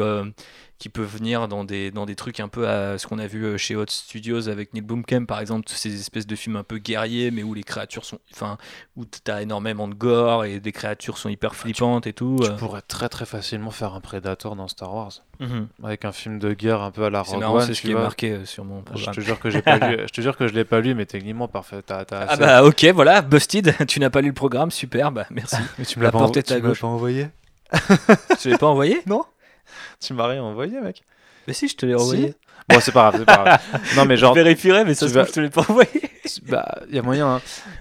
qui peut venir dans des, dans des trucs un peu à ce qu'on a vu euh, chez Hot Studios avec Neil Blomkamp par exemple, ces espèces de films un peu guerriers mais où les créatures sont enfin où t'as énormément de gore et des créatures sont hyper flippantes et tout. Tu euh. pourrais très très facilement faire un Predator dans Star Wars. Mhm. Avec un film de guerre un peu à la Rogue One, c'est ce qui est marqué euh, sur mon Je programme. te jure que j'ai pas lu, je te jure que je l'ai pas lu, mais techniquement parfait. Ah assez- bah ok, voilà, busted, tu n'as pas lu le programme, super, bah merci. Mais tu me La l'as pas, envo- pas envoyé Tu l'as pas envoyé? Non Tu m'as rien envoyé, mec. Mais si, je te l'ai Si envoyé. Bon, c'est pas grave, c'est pas grave. Non, mais genre. Je vérifierai, mais ça se vas- je te l'ai pas envoyé. Bah, y a moyen. hein.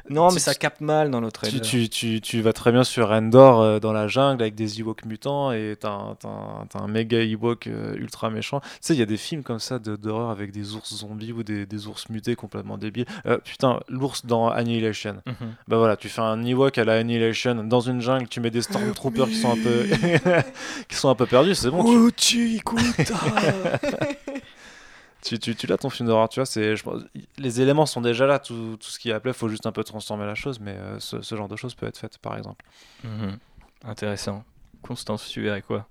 Non, Tu- mais ça capte mal dans notre Tu, tu, tu, tu vas très bien sur Endor euh, dans la jungle avec des Ewoks mutants et t'as un, t'as un, t'as un méga Ewok euh, ultra méchant. Tu sais, il y a des films comme ça de- d'horreur avec des ours zombies ou des, des ours mutés complètement débiles. Euh, putain, l'ours dans Annihilation. Mhm. Bah voilà, tu fais un Ewok à la Annihilation dans une jungle, tu mets des Stormtroopers qui sont un peu qui sont un peu perdus, c'est bon. tu- tu, tu, tu l'as ton film d'horreur, tu vois, c'est, je pense- les éléments sont déjà là, tout, tout ce qui est appelé, faut juste un peu transformer la chose, mais euh, ce, ce genre de choses peut être fait, par exemple. Mhm. Intéressant. Constance, tu verrais quoi?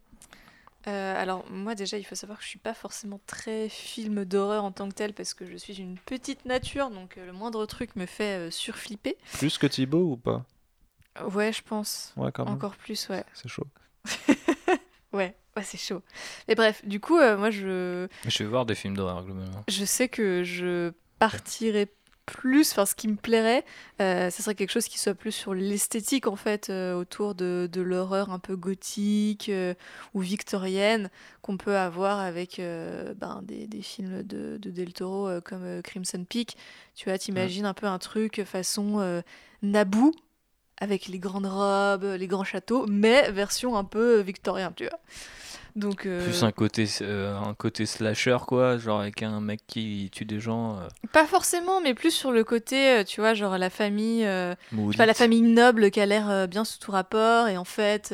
Euh, alors moi déjà il faut savoir que je suis pas forcément très film d'horreur en tant que tel parce que je suis une petite nature donc euh, le moindre truc me fait euh, surflipper. Plus que Thibaut ou pas? Ouais je pense. Ouais, quand même. Encore plus ouais. C'est chaud. Ouais, ouais c'est chaud. Mais bref du coup euh, moi je Je vais voir des films d'horreur globalement. je sais que je partirais plus, enfin ce qui me plairait, euh, ce serait quelque chose qui soit plus sur l'esthétique en fait, euh, autour de, de l'horreur un peu gothique euh, ou victorienne qu'on peut avoir avec ben, des, des films de, de Del Toro comme Crimson Peak. Tu vois, t'imagines un peu un truc façon Naboo avec les grandes robes, les grands châteaux, mais version un peu victorien, tu vois. Donc, euh, Plus un côté, euh, un côté slasher, quoi, genre avec un mec qui tue des gens. euh, Pas forcément, mais plus sur le côté, tu vois, genre la famille, pas, la famille noble qui a l'air bien sous tout rapport, et en fait,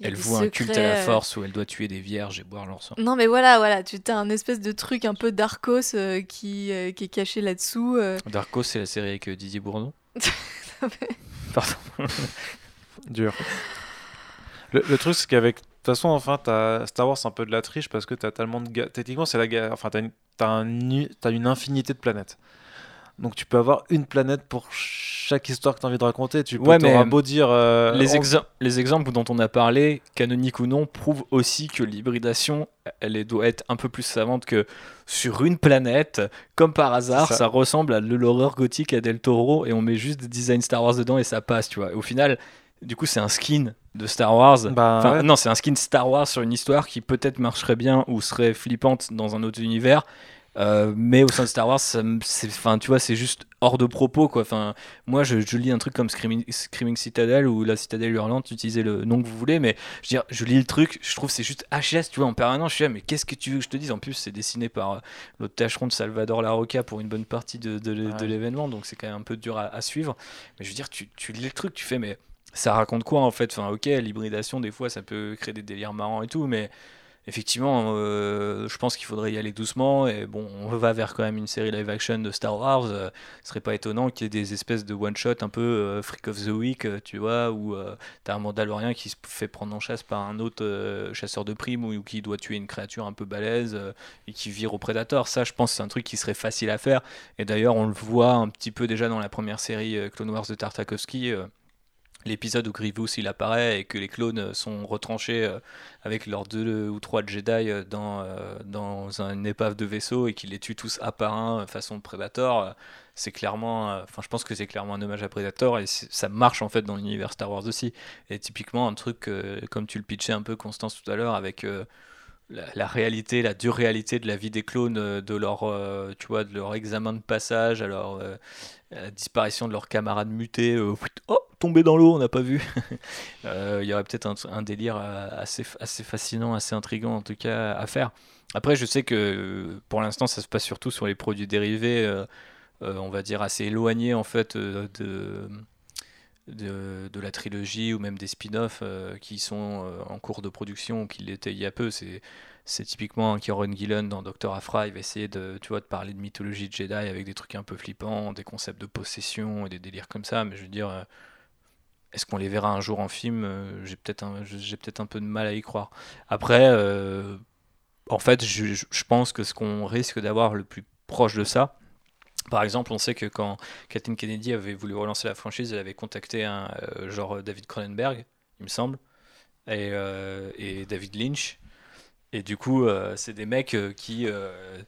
Elle voue un culte à la force où elle doit tuer des vierges et boire leur sang. Non, mais voilà, voilà, tu as un espèce de truc un peu d'Arcos euh, qui, qui est caché là-dessous. euh. Darko, c'est la série avec Didier Bourdon? Dur. Le, truc, c'est qu'avec. De toute façon, enfin, t'as- Star Wars, c'est un peu de la triche parce que t'as tellement de. ga- Techniquement, c'est la guerre. Enfin, t'as une, une infinité de planètes. Donc, tu peux avoir une planète pour chaque histoire que t'as envie de raconter. Tu peux Ouais, mais beau dire. euh, les, on- les exemples dont on a parlé, canoniques ou non, prouvent aussi que l'hybridation, elle doit être un peu plus savante que sur une planète, comme par hasard, ça. ça. ressemble à l'horreur gothique à Del Toro et on met juste des designs Star Wars dedans et ça passe, tu vois. Et au final, du coup, c'est un skin de Star Wars. Bah, Enfin, ouais. non, c'est un skin Star Wars sur une histoire qui peut-être marcherait bien ou serait flippante dans un autre univers. Euh, mais au sein de Star Wars, enfin, tu vois, c'est juste hors de propos, quoi. Enfin, moi, je, je lis un truc comme Screaming, Screaming Citadel ou la Citadelle hurlante, utilisez le nom que vous voulez, mais je veux dire, je lis le truc, je trouve que c'est juste HS, tu vois, en permanence. Je suis là, mais qu'est-ce que tu veux que je te dise? En plus, c'est dessiné par euh, l'autre tâcheron de Salvador Larroca pour une bonne partie de, de, l'é- de Ouais. l'événement, donc c'est quand même un peu dur à, à suivre. Mais je veux dire, tu, tu lis le truc, tu fais, mais ça raconte quoi en fait? Enfin, ok, l'hybridation, des fois, ça peut créer des délires marrants et tout, mais effectivement, euh, je pense qu'il faudrait y aller doucement. Et bon, on va vers quand même une série live action de Star Wars. euh, ce serait pas étonnant qu'il y ait des espèces de one-shot un peu euh, Freak of the Week, euh, tu vois, où t'as un Mandalorien qui se fait prendre en chasse par un autre chasseur de primes ou, qui doit tuer une créature un peu balèze et qui vire au Predator. Ça, je pense, c'est un truc qui serait facile à faire. Et d'ailleurs, on le voit un petit peu déjà dans la première série Clone Wars de Tartakovsky. L'épisode où Grievous il apparaît et que les clones sont retranchés euh, avec leurs deux ou trois Jedi euh, dans, euh, dans une épave de vaisseau et qu'ils les tuent tous un par un façon Predator, c'est clairement, enfin je pense que c'est clairement un hommage à Predator et ça marche en fait dans l'univers Star Wars aussi. Et typiquement un truc comme tu le pitchais un peu Constance tout à l'heure avec la, réalité, la dure réalité de la vie des clones, euh, de leur, euh, tu vois, de leur examen de passage, à euh, la disparition de leurs camarades mutés, euh, oh, tombé dans l'eau, on n'a pas vu. Il y aurait peut-être un, délire assez, assez fascinant, assez intriguant en tout cas à faire. Après, je sais que pour l'instant, ça se passe surtout sur les produits dérivés, on va dire assez éloignés en fait de, de, de la trilogie ou même des spin-offs euh, qui sont euh, en cours de production ou qui l'étaient il y a peu. C'est c'est typiquement un Kieron Gillen dans Doctor Afra, il va essayer de, tu vois, de parler de mythologie de Jedi avec des trucs un peu flippants, des concepts de possession et des délires comme ça, mais je veux dire, euh, est-ce qu'on les verra un jour en film J'ai peut-être un, peut-être un peu de mal à y croire. Après, en fait, je- je pense que ce qu'on risque d'avoir le plus proche de ça, par exemple, on sait que quand Kathleen Kennedy avait voulu relancer la franchise, elle avait contacté un euh, genre David Cronenberg, il me semble, et, euh, David Lynch. Et du coup, euh, c'est des mecs euh, qui euh,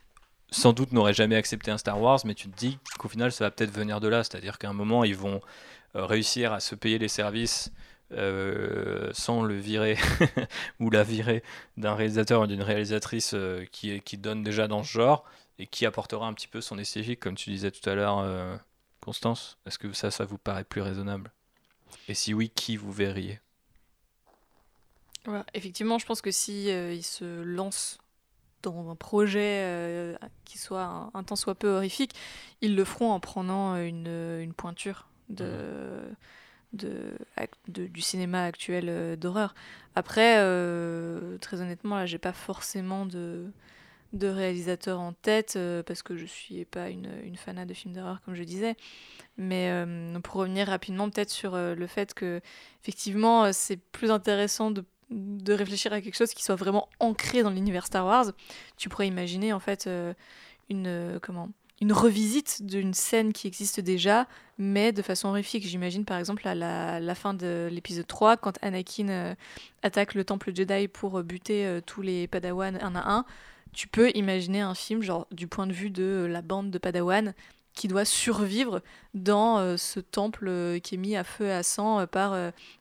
sans doute n'auraient jamais accepté un Star Wars, mais tu te dis qu'au final, ça va peut-être venir de là. C'est-à-dire qu'à un moment, ils vont euh, réussir à se payer les services euh, sans le virer ou la virer d'un réalisateur ou d'une réalisatrice euh, qui donne déjà dans ce genre et qui apportera un petit peu son esthétique, comme tu disais tout à l'heure, euh, Constance? Est-ce que ça, ça vous paraît plus raisonnable? Et si oui, qui vous verriez? Effectivement, je pense que si euh, se lancent dans un projet euh, qui soit un, un tant soit peu horrifique, ils le feront en prenant une, une pointure de, de, ac- de- du cinéma actuel euh, d'horreur. Après, euh, très honnêtement, là, j'ai pas forcément de, de réalisateur en tête euh, parce que je suis pas une, une fanat de films d'horreur, comme je disais. Mais euh, pour revenir rapidement peut-être sur euh, le fait que effectivement c'est plus intéressant de, de réfléchir à quelque chose qui soit vraiment ancré dans l'univers Star Wars. Tu pourrais imaginer en fait une comment une revisite d'une scène qui existe déjà, mais de façon horrifique. J'imagine par exemple à la, fin de l'épisode 3, quand Anakin attaque le temple Jedi pour buter tous les Padawan un à un, tu peux imaginer un film genre du point de vue de euh, la bande de Padawan qui doit survivre dans euh, ce temple euh, qui est mis à feu et à sang euh, par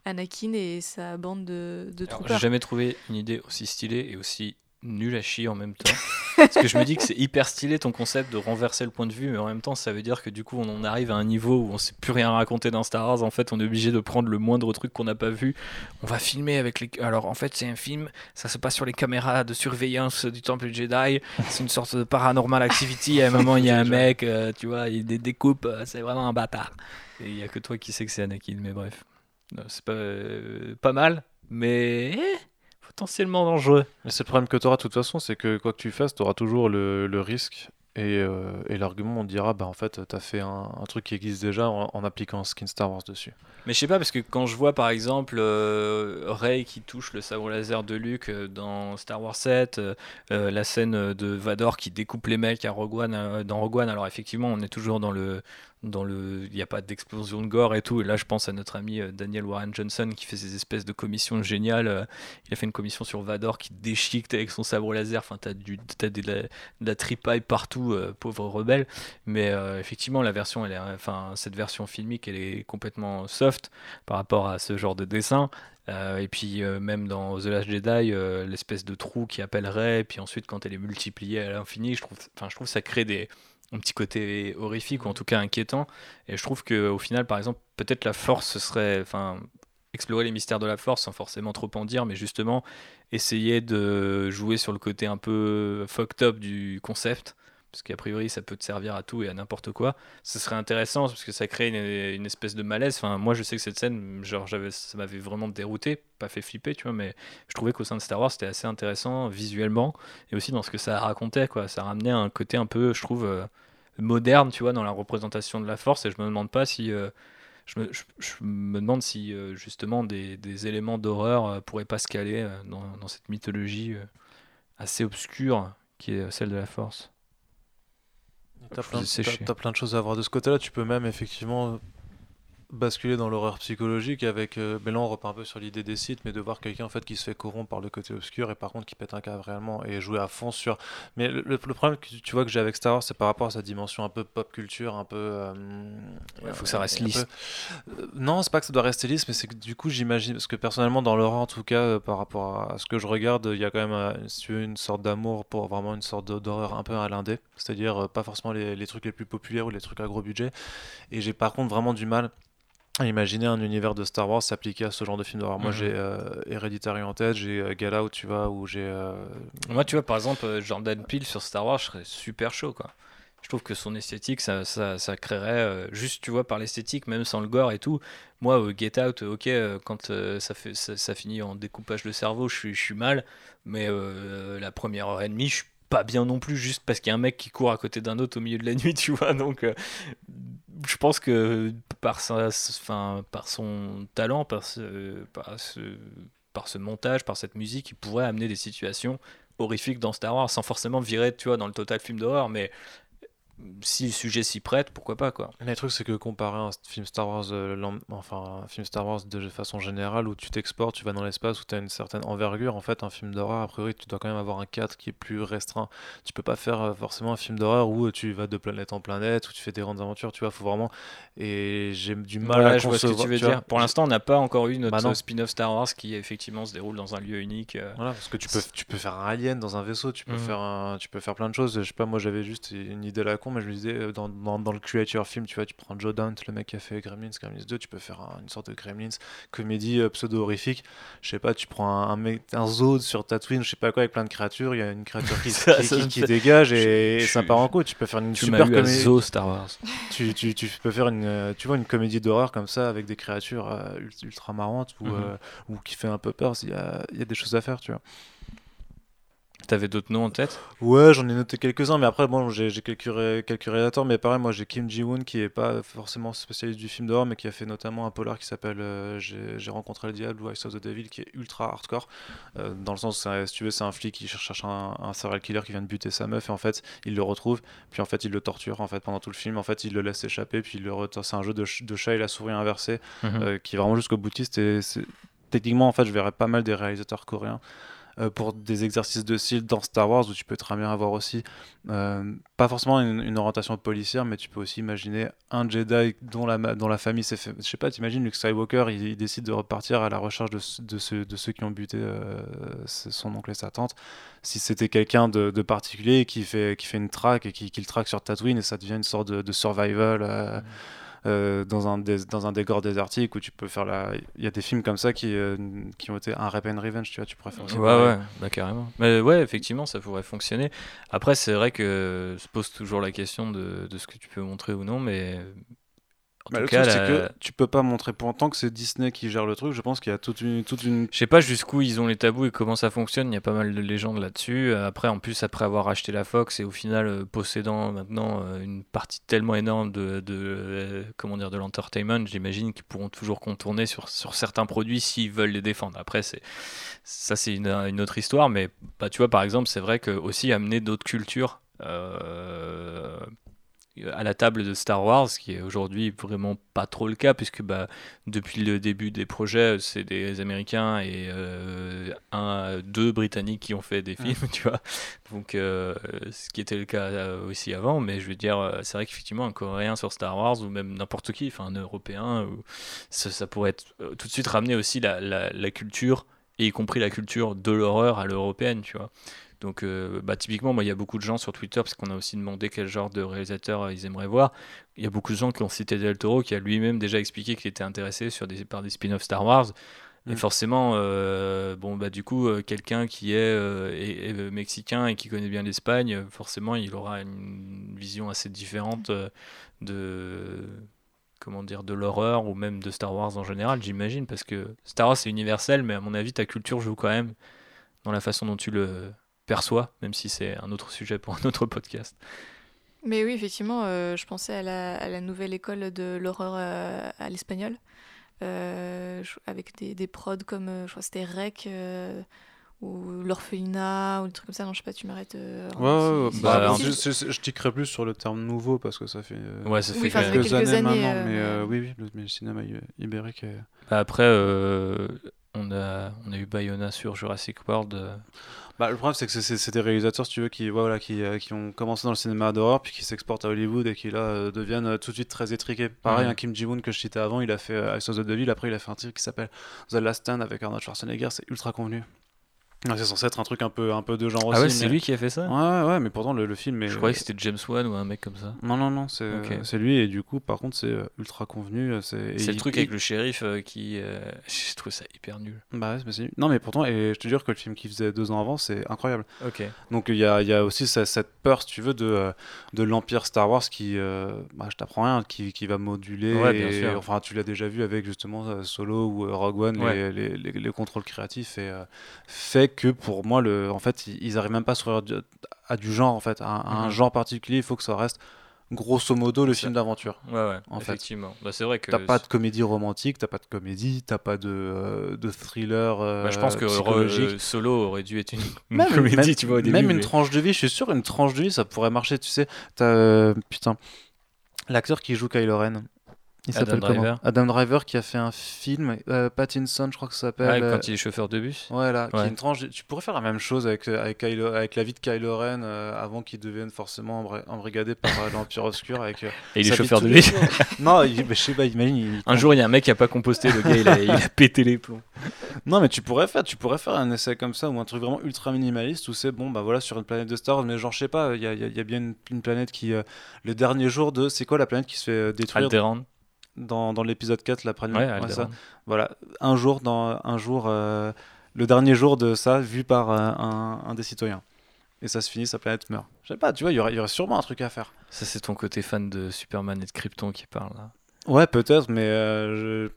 Anakin et sa bande de, de Alors. J'ai jamais trouvé une idée aussi stylée et aussi nulle à chier en même temps. Parce que je me dis que c'est hyper stylé ton concept de renverser le point de vue, mais en même temps, ça veut dire que du coup, on en arrive à un niveau où on sait plus rien raconter dans Star Wars. En fait, on est obligé de prendre le moindre truc qu'on n'a pas vu. On va filmer avec les. Alors, en fait, c'est un film, ça se passe sur les caméras de surveillance du temple Jedi. C'est une sorte de paranormal activity. À un moment, il y a un mec, euh, tu vois, il dé- découpe. euh, C'est vraiment un bâtard. Et il y a que toi qui sais que c'est Anakin, mais bref. C'est pas, euh, pas mal, mais eh, potentiellement dangereux. Mais c'est le problème que tu auras de toute façon, c'est que quoi que tu fasses, tu auras toujours le, le risque Et, euh, et l'argument, on dira, bah en fait, t'as fait un, un truc qui existe déjà en, en appliquant un skin Star Wars dessus. Mais je sais pas, parce que quand je vois par exemple euh, Rey qui touche le sabre laser de Luke euh, dans Star Wars 7, euh, euh, la scène de Vador qui découpe les mecs à Rogue One, euh, dans Rogue One, alors effectivement, on est toujours dans le. Dans le, il n'y a pas d'explosion de gore et tout. Et là, je pense à notre ami euh, Daniel Warren Johnson qui fait ces espèces de commissions géniales. Euh, Il a fait une commission sur Vador qui déchiquette avec son sabre laser. Enfin, t'as du, des- de la, de la tripaille partout, euh, pauvre rebelle. Mais euh, effectivement, la version, elle est, enfin, cette version filmique, elle est complètement soft par rapport à ce genre de dessin. Euh, et puis euh, même dans The Last Jedi, euh, l'espèce de trou qui appellerait, puis ensuite quand elle est multipliée à l'infini, je trouve, enfin, je trouve ça crée des, un petit côté horrifique ou en tout cas inquiétant. Et je trouve que au final, par exemple, peut-être la Force ce serait, enfin, explorer les mystères de la Force sans forcément trop en dire, mais justement essayer de jouer sur le côté un peu fucked up du concept parce qu'a priori ça peut te servir à tout et à n'importe quoi. Ce serait intéressant parce que ça crée une, espèce de malaise. Enfin, moi je sais que cette scène, genre, ça m'avait vraiment dérouté, pas fait flipper, tu vois, mais je trouvais qu'au sein de Star Wars c'était assez intéressant visuellement et aussi dans ce que ça racontait, quoi. Ça ramenait un côté un peu, je trouve, euh, moderne, tu vois, dans la représentation de la Force et je me demande pas si. euh, je, me, demande si euh, justement des, éléments d'horreur pourraient pas se caler dans, cette mythologie assez obscure qui est celle de la Force. T'as plein de choses à voir de ce côté-là. Tu peux même effectivement basculer dans l'horreur psychologique avec. euh, mais là, on repart un peu sur l'idée des sites, mais de voir quelqu'un en fait qui se fait corrompre par le côté obscur et par contre qui pète un câble réellement et jouer à fond sur. Mais le, problème que tu- vois que j'ai avec Star Wars, c'est par rapport à sa dimension un peu pop culture, un peu. euh, Ouais, faut que ça reste un lisse. peu- Euh, non, c'est pas que ça doit rester lisse, mais c'est que du coup, j'imagine. Parce que personnellement, dans l'horreur, en tout cas, euh, par rapport à ce que je regarde, il y a quand même euh, si tu veux, une sorte d'amour pour vraiment une sorte d'horreur un peu à l'indé. C'est-à-dire euh, pas forcément les, les trucs les plus populaires ou les trucs à gros budget. Et j'ai par contre vraiment du mal imaginer un univers de Star Wars s'appliquer à ce genre de film d'horreur. Moi, Mhm. j'ai euh, Hereditary en tête, j'ai euh, Get Out, tu vois, où j'ai. euh, Moi, tu vois, par exemple, euh, Jordan Peele sur Star Wars, je serais super chaud, quoi. Je trouve que son esthétique, ça, ça, ça créerait, euh, juste, tu vois, par l'esthétique, même sans le gore et tout. Moi, Get Out, ok, quand ça, fait, ça, ça finit en découpage de cerveau, je suis, je suis mal. Mais la première heure et demie, je suis pas bien non plus, juste parce qu'il y a un mec qui court à côté d'un autre au milieu de la nuit, tu vois. Donc, euh, je pense que par, sa, enfin, par son talent, par ce, par, ce, par ce montage, par cette musique, il pourrait amener des situations horrifiques dans Star Wars sans forcément virer, tu vois, dans le total film d'horreur, mais si le sujet s'y prête, pourquoi pas, quoi. Mais le truc, c'est que comparé à un film Star Wars, euh, enfin, un film Star Wars de façon générale, où tu t'exportes, tu vas dans l'espace, où tu as une certaine envergure, en fait, un film d'horreur, a priori, tu dois quand même avoir un cadre qui est plus restreint. Tu peux pas faire euh, forcément un film d'horreur où euh, tu vas de planète en planète, où tu fais des grandes aventures, tu vois, faut vraiment. Et j'ai du mal Voilà, à je vois ce que concevoir. tu veux dire. Pour l'instant, on n'a pas encore eu notre Bah non. spin-off Star Wars qui effectivement se déroule dans un lieu unique. euh. Voilà, parce que tu peux, tu peux faire un alien dans un vaisseau, tu peux, Mhm. faire un, tu peux faire plein de choses. Je sais pas, moi j'avais juste une idée à la con, mais je me disais, euh, dans, dans, dans le creature film, tu vois, tu prends Joe Dante, le mec qui a fait Gremlins, Gremlins 2, tu peux faire un- une sorte de Gremlins, comédie euh, pseudo-horrifique. Je sais pas, tu prends un, un, un zoo sur Tatooine, je sais pas quoi, avec plein de créatures, il y a une créature qui, Ça- qui, ça qui- me qui fait- dégage et, je ça part en coup. Tu peux faire une Tu super comédie. Zoo Star Wars. Tu, tu, tu peux faire une, euh, tu vois, une comédie d'horreur comme ça avec des créatures euh, ult- ultra marrantes ou, Mhm. ou qui fait un peu peur. Il y a, il y a des choses à faire, tu vois. T'avais d'autres noms en tête? Ouais, j'en ai noté quelques-uns, mais après, bon, j'ai quelques, ré- quelques réalisateurs, mais pareil, moi j'ai Kim Ji-woon qui est pas forcément spécialiste du film d'horreur, mais qui a fait notamment un polar qui s'appelle euh, J'ai rencontré le diable ou I saw the devil, qui est ultra hardcore, euh, dans le sens, c'est- si tu veux, c'est un flic qui cherche, cherche un, un serial killer qui vient de buter sa meuf, et en fait, il le retrouve, puis en fait, il le torture, en fait, pendant tout le film, en fait, il le laisse échapper, puis il le retourne. C'est un jeu de, ch- de chat et la souris inversée, Mhm. euh, qui est vraiment jusqu'au boutiste, et techniquement, en fait, je verrais pas mal des réalisateurs coréens euh, pour des exercices de style dans Star Wars où tu peux très bien avoir aussi euh, pas forcément une, une orientation policière mais tu peux aussi imaginer un Jedi dont la, dont la famille s'est fait je sais pas t'imagines Luke Skywalker il, décide de repartir à la recherche de, de, ceux, qui ont buté euh, son oncle et sa tante. Si c'était quelqu'un de, particulier qui fait, qui fait une traque et qui, le traque sur Tatooine et ça devient une sorte de, survival euh, dans, un des, dans un décor désertique où tu peux faire la. Il y a des films comme ça qui, euh, qui ont été un Rap and Revenge, tu vois, tu pourrais faire Ouais, ouais, bah carrément. Mais ouais, effectivement, ça pourrait fonctionner. Après, c'est vrai que se pose toujours la question de, de ce que tu peux montrer ou non, mais Bah, le cas, truc, c'est que tu peux pas montrer pour tant que c'est Disney qui gère le truc. Je pense qu'il y a toute une, toute une. Je sais pas jusqu'où ils ont les tabous et comment ça fonctionne. Il y a pas mal de légendes là-dessus. Euh, Après, en plus, après avoir acheté la Fox et au final euh, possédant maintenant euh, une partie tellement énorme de, de euh, comment dire de l'entertainment, j'imagine qu'ils pourront toujours contourner sur, sur certains produits s'ils veulent les défendre. Après, c'est ça, c'est une, une autre histoire. Mais bah, tu vois, par exemple, c'est vrai que aussi amener d'autres cultures. euh, à la table de Star Wars, ce qui est aujourd'hui vraiment pas trop le cas, puisque bah, depuis le début des projets, c'est des Américains et euh, un, deux Britanniques qui ont fait des films, tu vois. Donc, euh, ce qui était le cas euh, aussi avant, mais je veux dire, c'est vrai qu'effectivement, un Coréen sur Star Wars, ou même n'importe qui, enfin un Européen, ou- ça, ça pourrait être, tout de suite ramener aussi la, la- la culture, et y compris la culture de l'horreur à l'européenne, tu vois. Donc, euh, bah, typiquement, moi, il y a beaucoup de gens sur Twitter, parce qu'on a aussi demandé quel genre de réalisateur euh, ils aimeraient voir. Il y a beaucoup de gens qui ont cité Del Toro, qui a lui-même déjà expliqué qu'il était intéressé sur des, par des spin-offs Star Wars. Et Mm. forcément, euh, bon, bah, du coup, quelqu'un qui est, est- est, mexicain et qui connaît bien l'Espagne, forcément, il aura une vision assez différente de comment dire de l'horreur ou même de Star Wars en général, j'imagine, parce que Star Wars c'est universel, mais à mon avis, ta culture joue quand même dans la façon dont tu le perçois, même si c'est un autre sujet pour un autre podcast. Mais oui, effectivement, euh, je pensais à la, à la nouvelle école de l'horreur euh, à l'espagnol, euh, avec des, des prods comme, euh, je crois que c'était Rec, euh, ou l'orphelinat, ou des trucs comme ça. Non, je sais pas, tu m'arrêtes. euh, Ouais, ouais, ouais. si- si- Bah, si- je, je, je tickerais plus sur le terme nouveau parce que ça fait, euh, Ouais, ça Oui, fait enfin, ça fait quelques, quelques années, années, maintenant. euh, mais euh, oui, oui, le, mais le cinéma ibérique. est- Bah, Après, euh, on, a, on a eu Bayona sur Jurassic World. Bah, le problème, c'est que c'est- des réalisateurs, si tu veux, qui, voilà, qui, euh, qui ont commencé dans le cinéma d'horreur, puis qui s'exportent à Hollywood et qui là euh, deviennent euh, tout de suite très étriqués. Pareil, un Kim Ji-woon que je citais avant, il a fait Ice of the Devil, après il a fait un titre qui s'appelle The Last Stand avec Arnold Schwarzenegger, c'est ultra convenu. C'est censé être un truc un peu, un peu de genre Ah aussi. ouais, c'est mais- lui qui a fait ça Ouais, ouais, mais pourtant le, le film est. Je croyais que c'était James Wan ou un mec comme ça. Non, non, non, c'est lui, et du coup, par contre, c'est euh, ultra convenu. euh, C'est et C'est le il- truc il- avec le shérif euh, qui. euh, Je trouve ça hyper nul. Bah ouais, mais c'est- Non, mais pourtant, et je te jure que le film qu'il faisait deux ans avant, c'est incroyable. Ok. Donc il y a, il y a aussi ce- cette peur, si tu veux, de, de l'Empire Star Wars qui, euh, bah, je t'apprends rien, qui, qui va moduler. Ouais, bien et- sûr. Enfin, tu l'as déjà vu avec justement Solo ou Rogue One, Ouais. les, les, les- les contrôles créatifs, et euh, fait que pour moi, le, en fait, ils, ils arrivent même pas à du- à du genre, en fait, à, à un Mhm. genre particulier. Il faut que ça reste grosso modo le film d'aventure. Ouais, ouais, En fait. effectivement. Bah, c'est vrai que. T'as pas de comédie romantique, t'as pas de comédie, t'as pas de, euh, de thriller Bah, je pense que euh, Solo aurait dû être une, une Même, comédie, même- tu vois, au début. même une tranche de vie, je suis sûr, une tranche de vie, ça pourrait marcher. Tu sais, t'as. euh, putain. L'acteur qui joue Kylo Ren. Il Adam s'appelle Driver. Adam Driver qui a fait un film, euh, Pattinson, je crois que ça s'appelle. Ouais, euh, quand il est chauffeur de bus. Ouais, là, qui est Ouais. une tranche. de- Tu pourrais faire la même chose avec, euh, avec, Kylo- avec la vie de Kylo Ren euh, avant qu'il devienne forcément embri- embrigadé par euh, l'Empire Obscur. Avec, euh, Et il est chauffeur de bus. non, il- je sais pas, imagine. il- Un jour, il y a un mec qui a pas composté, le gars, il a, il a pété les plombs. Non, mais tu pourrais faire, tu pourrais faire un essai comme ça ou un truc vraiment ultra minimaliste où c'est bon, bah voilà, sur une planète de Star Wars, mais genre, je sais pas, il y a, il y a- il y a bien une, une planète qui. euh, le dernier jour de. C'est quoi la planète qui se fait détruire? Alderaan. Dans, dans l'épisode 4, la première Ouais, ouais, Alderaan. ça. Voilà, un jour, dans un jour, euh, le dernier jour de ça, vu par euh, un, un des citoyens. Et ça se finit, sa planète meurt. Je sais pas, tu vois, il y aurait, y aurait sûrement un truc à faire. Ça, c'est ton côté fan de Superman et de Krypton qui parle là. Ouais, peut-être, mais euh, je-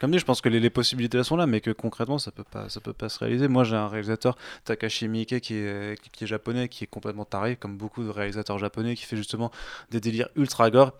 comme dit, je pense que les, les possibilités sont là, mais que concrètement, ça peut pas, ça peut pas se réaliser. Moi, j'ai un réalisateur, Takashi Miike, qui est, qui est japonais, qui est complètement taré, comme beaucoup de réalisateurs japonais, qui fait justement des délires ultra gore.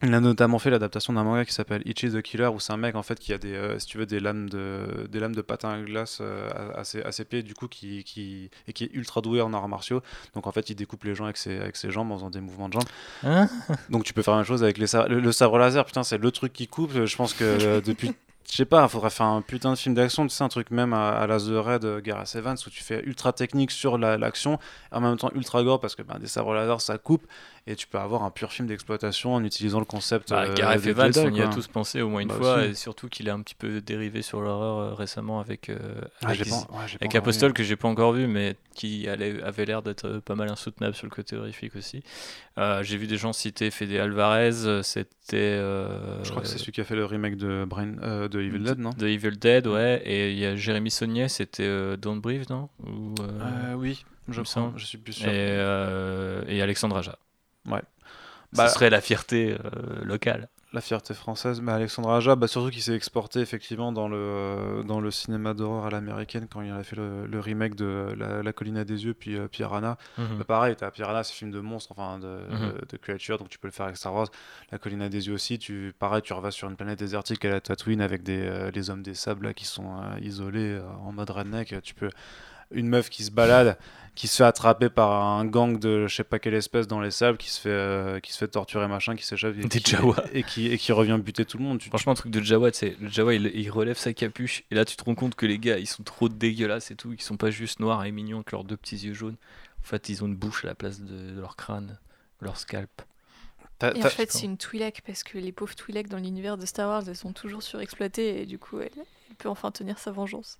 Il a notamment fait l'adaptation d'un manga qui s'appelle Ichi the Killer, où c'est un mec en fait qui a des, euh, si tu veux, des lames de, des lames de patin à glace euh, à, à ses, à ses pieds, du coup, qui, qui, et qui est ultra doué en arts martiaux. Donc en fait, il découpe les gens avec ses, avec ses jambes en faisant des mouvements de jambes. Hein Donc tu peux faire la même chose avec les sa- le, le sabre laser. Putain, c'est le truc qui coupe. Je pense que euh, depuis. Je sais pas, il faudrait faire un putain de film d'action, tu sais, un truc même à, à la The Red, euh, Gareth Evans, où tu fais ultra technique sur la- l'action, et en même temps ultra gore, parce que ben, des sabres laser, ça coupe, et tu peux avoir un pur film d'exploitation en utilisant le concept. Bah, euh, Gareth Evans, on y a tous pensé au moins une Bah, fois, aussi. et surtout qu'il a un petit peu dérivé sur l'horreur euh, récemment avec, euh, Ah, avec, Is- pas- ouais, avec que j'ai pas encore vu, mais qui allait- avait l'air d'être euh, pas mal insoutenable sur le côté horrifique aussi. J'ai vu des gens citer Fede Alvarez, c'était. Je crois que c'est celui qui a fait le remake de, Brain, de Evil Dead, non? De Evil Dead, ouais. Et il y a Jérémy Saunier, c'était Don't Breathe, non? Ou, oui, je semble. je suis plus sûr. Et, et Alexandre Aja. Ouais. Ce Bah- serait la fierté euh, locale. La fierté française, bah, Alexandre Aja, bah, surtout qu'il s'est exporté effectivement dans le, dans le cinéma d'horreur à l'américaine quand il a fait le, le remake de La, La colline à des yeux, puis euh, Piranha. Mhm. Bah, pareil, t'as Piranha, c'est un film de monstre, enfin de, Mhm. de, de creature, donc tu peux le faire avec Star Wars. La colline à des yeux aussi, tu, pareil, tu revas sur une planète désertique à la Tatooine avec des, euh, les hommes des sables là, qui sont euh, isolés euh, en mode redneck. Tu peux une meuf qui se balade, qui se fait attraper par un gang de je sais pas quelle espèce dans les sables, qui se fait, euh, qui se fait torturer machin, qui s'échappe et, Des qui- Jawa. et qui, et qui revient buter tout le monde. Tu- Franchement, le truc de Jawa, c'est le Jawa, il, il relève sa capuche et là, tu te rends compte que les gars, ils sont trop dégueulasses et tout. Ils sont pas juste noirs et mignons avec leurs deux petits yeux jaunes. En fait, ils ont une bouche à la place de, de leur crâne, leur scalp. t'as- Et en t'as- fait, c'est une Twi'lek parce que les pauvres Twi'lek dans l'univers de Star Wars, elles sont toujours surexploitées et du coup, elle, elle peut enfin tenir sa vengeance.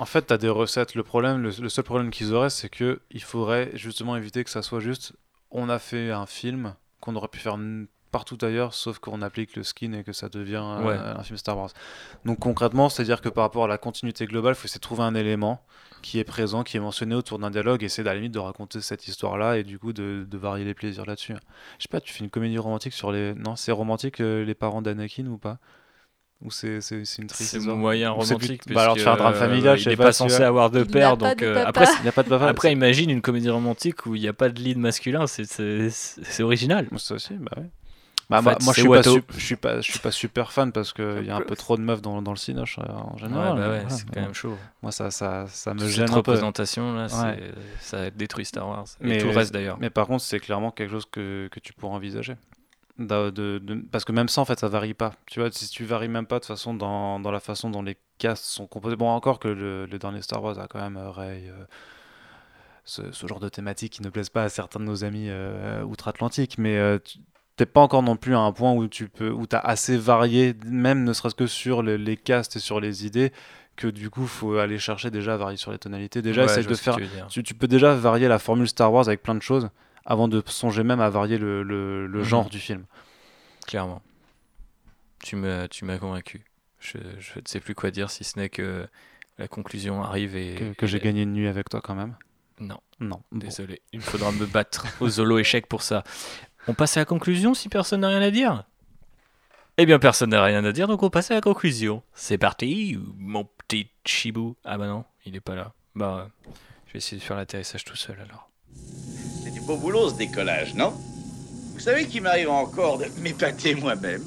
En fait, tu as des recettes. Le problème, le, le seul problème qu'ils auraient, c'est que il faudrait justement éviter que ça soit juste on a fait un film qu'on aurait pu faire partout ailleurs, sauf qu'on applique le skin et que ça devient euh, un film Star Wars. Donc concrètement, c'est-à-dire que par rapport à la continuité globale, il faut essayer de trouver un élément qui est présent, qui est mentionné autour d'un dialogue, et essayer à la limite de raconter cette histoire-là et du coup de, de varier les plaisirs là-dessus. Je sais pas, tu fais une comédie romantique sur les... Non, c'est romantique euh, les parents d'Anakin ou pas? Ou c'est c'est- c'est une triste C'est histoire moyen c'est romantique. plus- Bah alors tu fais un drame euh, familial, je il n'est pas, censé avoir de père, donc de euh, après, c'est- Il n'y a pas de papa. après, imagine une comédie romantique où il n'y a pas de lead masculin, c'est- c'est c'est original. Ça aussi, bah ouais. Bah, En moi, fait, moi, je c'est suis pas, su- je suis pas, je suis pas super fan parce qu'il y a un peu trop de meufs dans, dans le cinoche euh, en Ouais, général. bah ouais, voilà, c'est mais quand même chaud. Moi, ça, ça, ça me Toute gêne cette un peu. représentation là, c'est- Ouais. ça détruit Star Wars. Et Mais, tout le reste d'ailleurs. mais par contre, c'est clairement quelque chose que, que tu pourras envisager. De- de- parce que même ça, en fait, ça varie pas. Tu vois, si tu varies même pas de toute façon dans, dans la façon dont les castes sont composés. Bon, encore que le, le dernier Star Wars a quand même euh, euh, ce, ce genre de thématique qui ne plaisent pas à certains de nos amis euh, outre-Atlantique. Mais euh, tu- t'es pas encore non plus à un point où tu peux, où as assez varié, même ne serait-ce que sur le- les castes et sur les idées, que du coup, faut aller chercher déjà à varier sur les tonalités. Déjà, Ouais, essaye je de faire. tu peux déjà varier la formule Star Wars avec plein de choses avant de songer même à varier le, le- le Mhm. genre du film. Clairement. Tu m'as tu m'as convaincu. Je, je ne sais plus quoi dire si ce n'est que la conclusion arrive et. Que, que j'ai et- gagné une nuit avec toi quand même. Non, Non. Bon. désolé. Il faudra me battre au solo échec pour ça. On passe à la conclusion si personne n'a rien à dire? Eh bien, personne n'a rien à dire, donc on passe à la conclusion. C'est parti, mon petit chibou. Ah bah non, il est pas là. Bah, je vais essayer de faire l'atterrissage tout seul alors. Beau boulot ce décollage, non Vous savez qu'il m'arrive encore de m'épater moi-même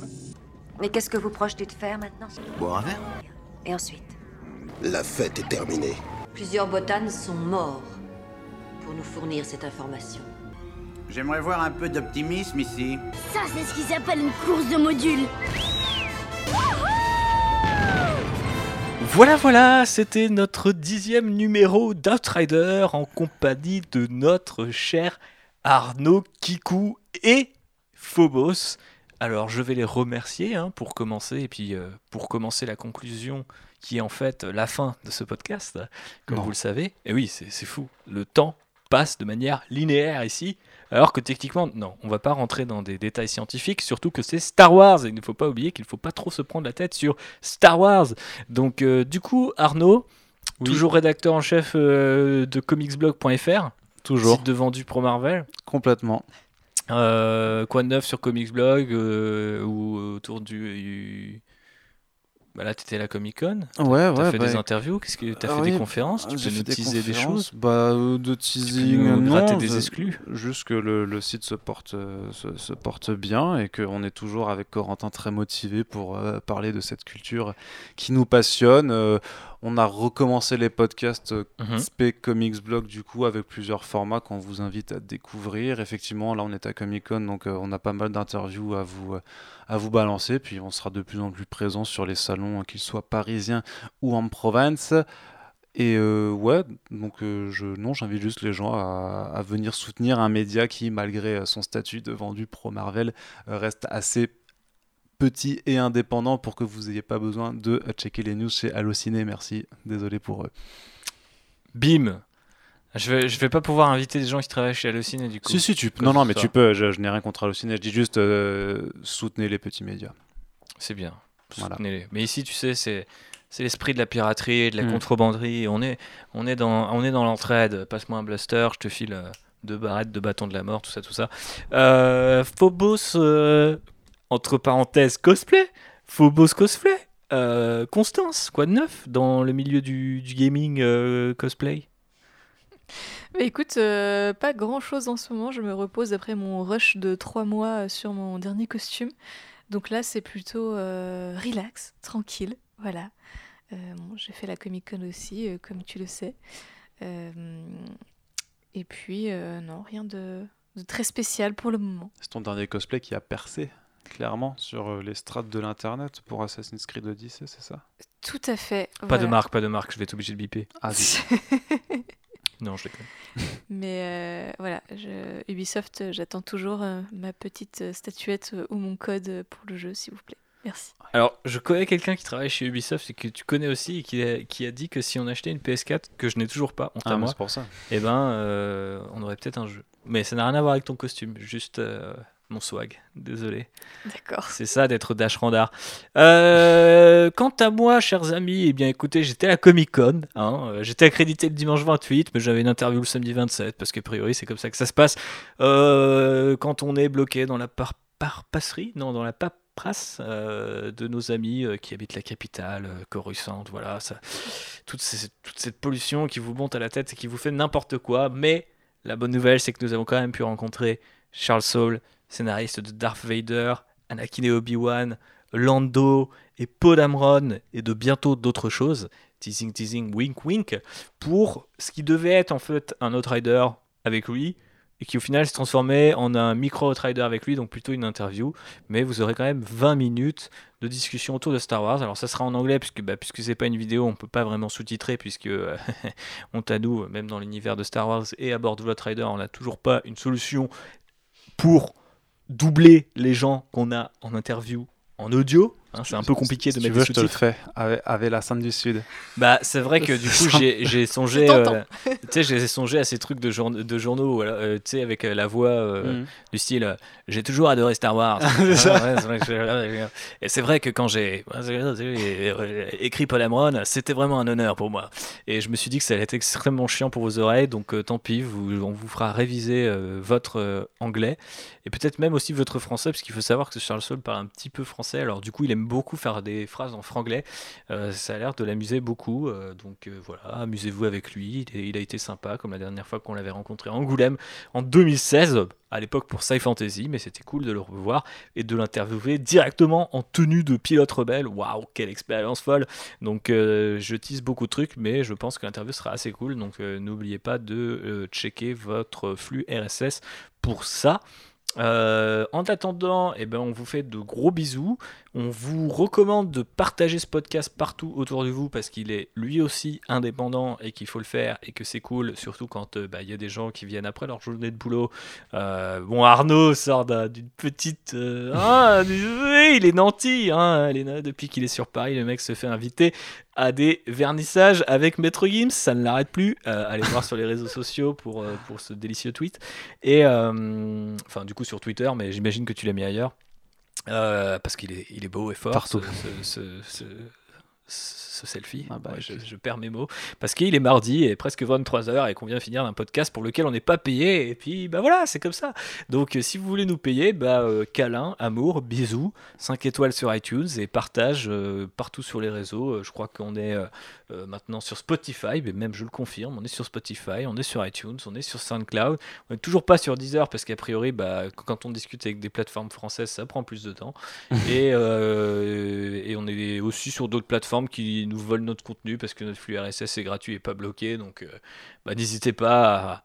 Mais qu'est-ce que vous projetez de faire maintenant Boire un verre Et ensuite La fête est terminée. Plusieurs botanes sont morts pour nous fournir cette information. J'aimerais voir un peu d'optimisme ici. Ça, c'est ce qui s'appelle une course de modules. Voilà, voilà, c'était notre dixième numéro d'Outrider en compagnie de notre cher Arnaud Kikou et Phobos. Alors, je vais les remercier hein, pour commencer, et puis euh, pour commencer la conclusion qui est en fait la fin de ce podcast, comme Non. vous le savez. Et oui, c'est c'est fou, le temps passe de manière linéaire ici, alors que techniquement, non, on va pas rentrer dans des détails scientifiques, surtout que c'est Star Wars, et il ne faut pas oublier qu'il ne faut pas trop se prendre la tête sur Star Wars. Donc, euh, du coup, Arnaud, toujours rédacteur en chef euh, de comicsblog.fr, Toujours. site de vendu pro Marvel. Complètement. Euh, quoi de neuf sur Comicsblog euh, ou autour du. Bah là, t'étais à la Comic Con. Ouais, T'as ouais, fait bah, des interviews. Qu'est-ce que t'as Ah fait oui, des conférences? Tu peux fait nous des teaser des conférences. choses? Bah, euh, de teasing, nous non, des je- exclus? Juste que le, le site se porte, euh, se, se porte bien et qu'on est toujours avec Corentin très motivé pour euh, parler de cette culture qui nous passionne. Euh, on a recommencé les podcasts euh, Mhm. Spé Comics Blog du coup avec plusieurs formats qu'on vous invite à découvrir. Effectivement, là on est à Comic Con donc euh, on a pas mal d'interviews à vous, euh, à vous balancer. Puis on sera de plus en plus présent sur les salons, hein, qu'ils soient parisiens ou en province. Et euh, ouais, donc euh, je, non, j'invite juste les gens à, venir soutenir un média qui, malgré euh, son statut de vendu pro Marvel, reste assez petit et indépendant pour que vous n'ayez pas besoin de checker les news chez Allociné. Merci, désolé pour eux. Bim je vais, je vais pas pouvoir inviter des gens qui travaillent chez Allociné du coup. Si, si, tu Comme Non, non, mais ça. tu peux, je, je n'ai rien contre Allociné, je dis juste euh, soutenez les petits médias. C'est bien. Voilà. Soutenez-les. Mais ici, tu sais, c'est c'est l'esprit de la piraterie, de la Mm. contrebanderie. On est, on est dans, on est dans l'entraide. Passe-moi un blaster, je te file euh, deux barrettes, deux bâtons de la mort, tout ça, tout ça. Euh, Phobos, entre parenthèses, cosplay, Phobos cosplay, Constance, quoi de neuf dans le milieu du, du gaming cosplay? Bah, écoute, euh, pas grand chose en ce moment. Je me repose après mon rush de trois mois sur mon dernier costume. Donc là, c'est plutôt euh, relax, tranquille. Voilà. Euh, bon, j'ai fait la Comic Con aussi, euh, comme tu le sais. Euh, et puis, euh, non, rien de, de très spécial pour le moment. C'est ton dernier cosplay qui a percé, clairement, sur les strates de l'internet pour Assassin's Creed Odyssey, c'est ça? Tout à fait. Pas voilà. de marque, pas de marque, je vais être obligé de biper. Ah, non, je déconne. Mais euh, voilà, je- Ubisoft, euh, j'attends toujours euh, ma petite statuette ou mon code pour le jeu, s'il vous plaît. Merci. Alors, je connais quelqu'un qui travaille chez Ubisoft et que tu connais aussi et qui a, qui a dit que si on achetait une PS4, que je n'ai toujours pas, honte Ah, à mais moi, c'est pour ça. eh ben, euh, on aurait peut-être un jeu. Mais ça n'a rien à voir avec ton costume, juste euh, mon swag. Désolé. D'accord. C'est ça d'être Dash Randar. Euh, quant à moi, chers amis, eh bien écoutez, j'étais à la Comic Con. hein, euh, j'étais accrédité le dimanche 28, mais j'avais une interview le samedi 27, parce qu'a priori c'est comme ça que ça se passe. Euh, quand on est bloqué dans la par, par passerie, non, dans la paperasse euh, de nos amis euh, qui habitent la capitale, euh, Coruscant, voilà, ça, toute, ces- toute cette pollution qui vous monte à la tête et qui vous fait n'importe quoi. Mais la bonne nouvelle, c'est que nous avons quand même pu rencontrer Charles Saul, scénariste de Darth Vader, Anakin et Obi-Wan, Lando et Poe Dameron et de bientôt d'autres choses. Teasing, teasing, wink, wink. Pour ce qui devait être en fait un Outrider avec lui et qui au final s'est transformé en un micro Outrider avec lui, donc plutôt une interview. Mais vous aurez quand même 20 minutes de discussion autour de Star Wars. Alors ça sera en anglais puisque bah, puisque c'est pas une vidéo, on peut pas vraiment sous-titrer puisque euh, honte à nous, même dans l'univers de Star Wars et à bord de Outrider, on n'a toujours pas une solution pour doubler les gens qu'on a en interview en audio. Hein, c'est un peu compliqué de Si mettre veux, des je te le sous-titres. fais avec, avec la scène du Sud. Bah, c'est vrai que du coup, j'ai j'ai songé, euh, j'ai songé à ces trucs de, journ- de journaux, euh, tu sais, avec euh, la voix euh, Mhm. du style J'ai toujours adoré Star Wars. Et c'est vrai que quand j'ai écrit Paul Amron, c'était vraiment un honneur pour moi. Et je me suis dit que ça allait être extrêmement chiant pour vos oreilles, donc tant pis, vous, on vous fera réviser votre anglais et peut-être même aussi votre français, parce qu'il faut savoir que Charles Saul parle un petit peu français. Alors du coup, il beaucoup faire des phrases en franglais. Euh, ça a l'air de l'amuser beaucoup. euh, donc euh, voilà, amusez-vous avec lui. Il, a été sympa, comme la dernière fois qu'on l'avait rencontré à Angoulême en 2016, à l'époque pour Sci Fantasy, mais c'était cool de le revoir et de l'interviewer directement en tenue de pilote rebelle. Waouh, quelle expérience folle! Donc je tease beaucoup de trucs, mais je pense que l'interview sera assez cool. Donc n'oubliez pas de checker votre flux RSS pour ça. En attendant, eh ben, on vous fait de gros bisous. On vous recommande de partager ce podcast partout autour de vous parce qu'il est lui aussi indépendant et qu'il faut le faire et que c'est cool, surtout quand euh, bah, il y a des gens qui viennent après leur journée de boulot. Euh, bon, Arnaud sort d'un- d'une petite. euh, ah, il est nanti. Hein, depuis qu'il est sur Paris, le mec se fait inviter à des vernissages avec Maître Gims, ça ne l'arrête plus. Euh, allez voir sur les réseaux sociaux pour, pour ce délicieux tweet. Et enfin, du coup, sur Twitter, mais j'imagine que tu l'as mis ailleurs. Euh, parce qu'il est, il est beau et fort. Partout. Ce, ce- ce- ce- selfie. Ah bah, Ouais, je, je perds mes mots. Parce qu'il est mardi et presque 23h et qu'on vient finir un podcast pour lequel on n'est pas payé. Et puis, bah voilà, c'est comme ça. Donc, euh, si vous voulez nous payer, bah, euh, câlin, amour, bisous, 5 étoiles sur iTunes et partage euh, partout sur les réseaux. Je crois qu'on est euh, maintenant sur Spotify, mais même je le confirme, on est sur Spotify, on est sur iTunes, on est sur SoundCloud. On n'est toujours pas sur Deezer parce qu'a priori, bah, quand on discute avec des plateformes françaises, ça prend plus de temps. et, et on est aussi sur d'autres plateformes qui nous volent notre contenu parce que notre flux RSS est gratuit et pas bloqué. Donc, euh, bah, n'hésitez pas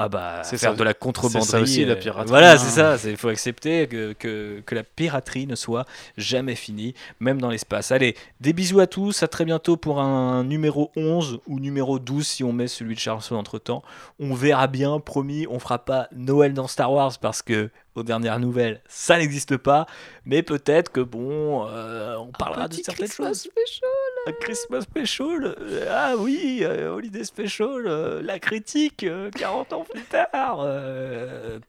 à. à, bah, C'est faire ça- de la c'est contrebanderie. ça aussi, la euh, piraterie, Voilà, c'est ça. Il faut accepter que, que, que la piraterie ne soit jamais finie, même dans l'espace. Allez, des bisous à tous. À très bientôt pour un numéro 11 ou numéro 12 si on met celui de Charles entre temps. On verra bien, promis. On fera pas Noël dans Star Wars parce que, aux dernières nouvelles, ça n'existe pas. Mais peut-être que, bon, euh, on parlera de certaines choses. Un Christmas Special, euh, ah oui, euh, Holiday Special, euh, la critique, euh, 40 ans plus tard,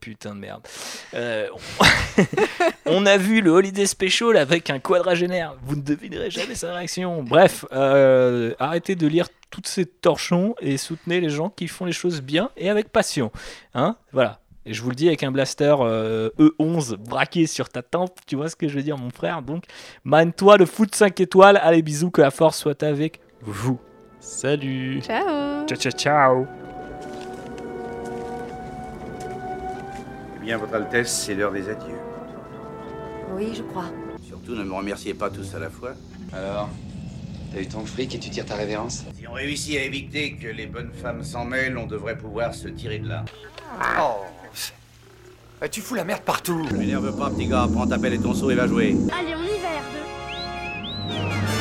putain de merde. On... a vu le Holiday Special avec un quadragénaire, vous ne devinerez jamais sa réaction. Bref, arrêtez de lire toutes ces torchons et soutenez les gens qui font les choses bien et avec passion. Hein voilà. Et je vous le dis avec un blaster euh, E11 braqué sur ta tempe, tu vois ce que je veux dire, mon frère. Donc, mine-toi le foot 5 étoiles. Allez, bisous, que la force soit avec vous. Salut. Ciao. Ciao, ciao, ciao. Eh bien, Votre Altesse, c'est l'heure des adieux. Oui, je crois. Surtout, ne me remerciez pas tous à la fois. Alors T'as eu ton fric et tu tires ta révérence? Si on réussit à éviter que les bonnes femmes s'en mêlent, on devrait pouvoir se tirer de là. Oh. Eh, tu fous la merde partout. Je m'énerve pas, petit gars. Prends ta pelle et ton seau et va jouer. Allez, on y va, R2.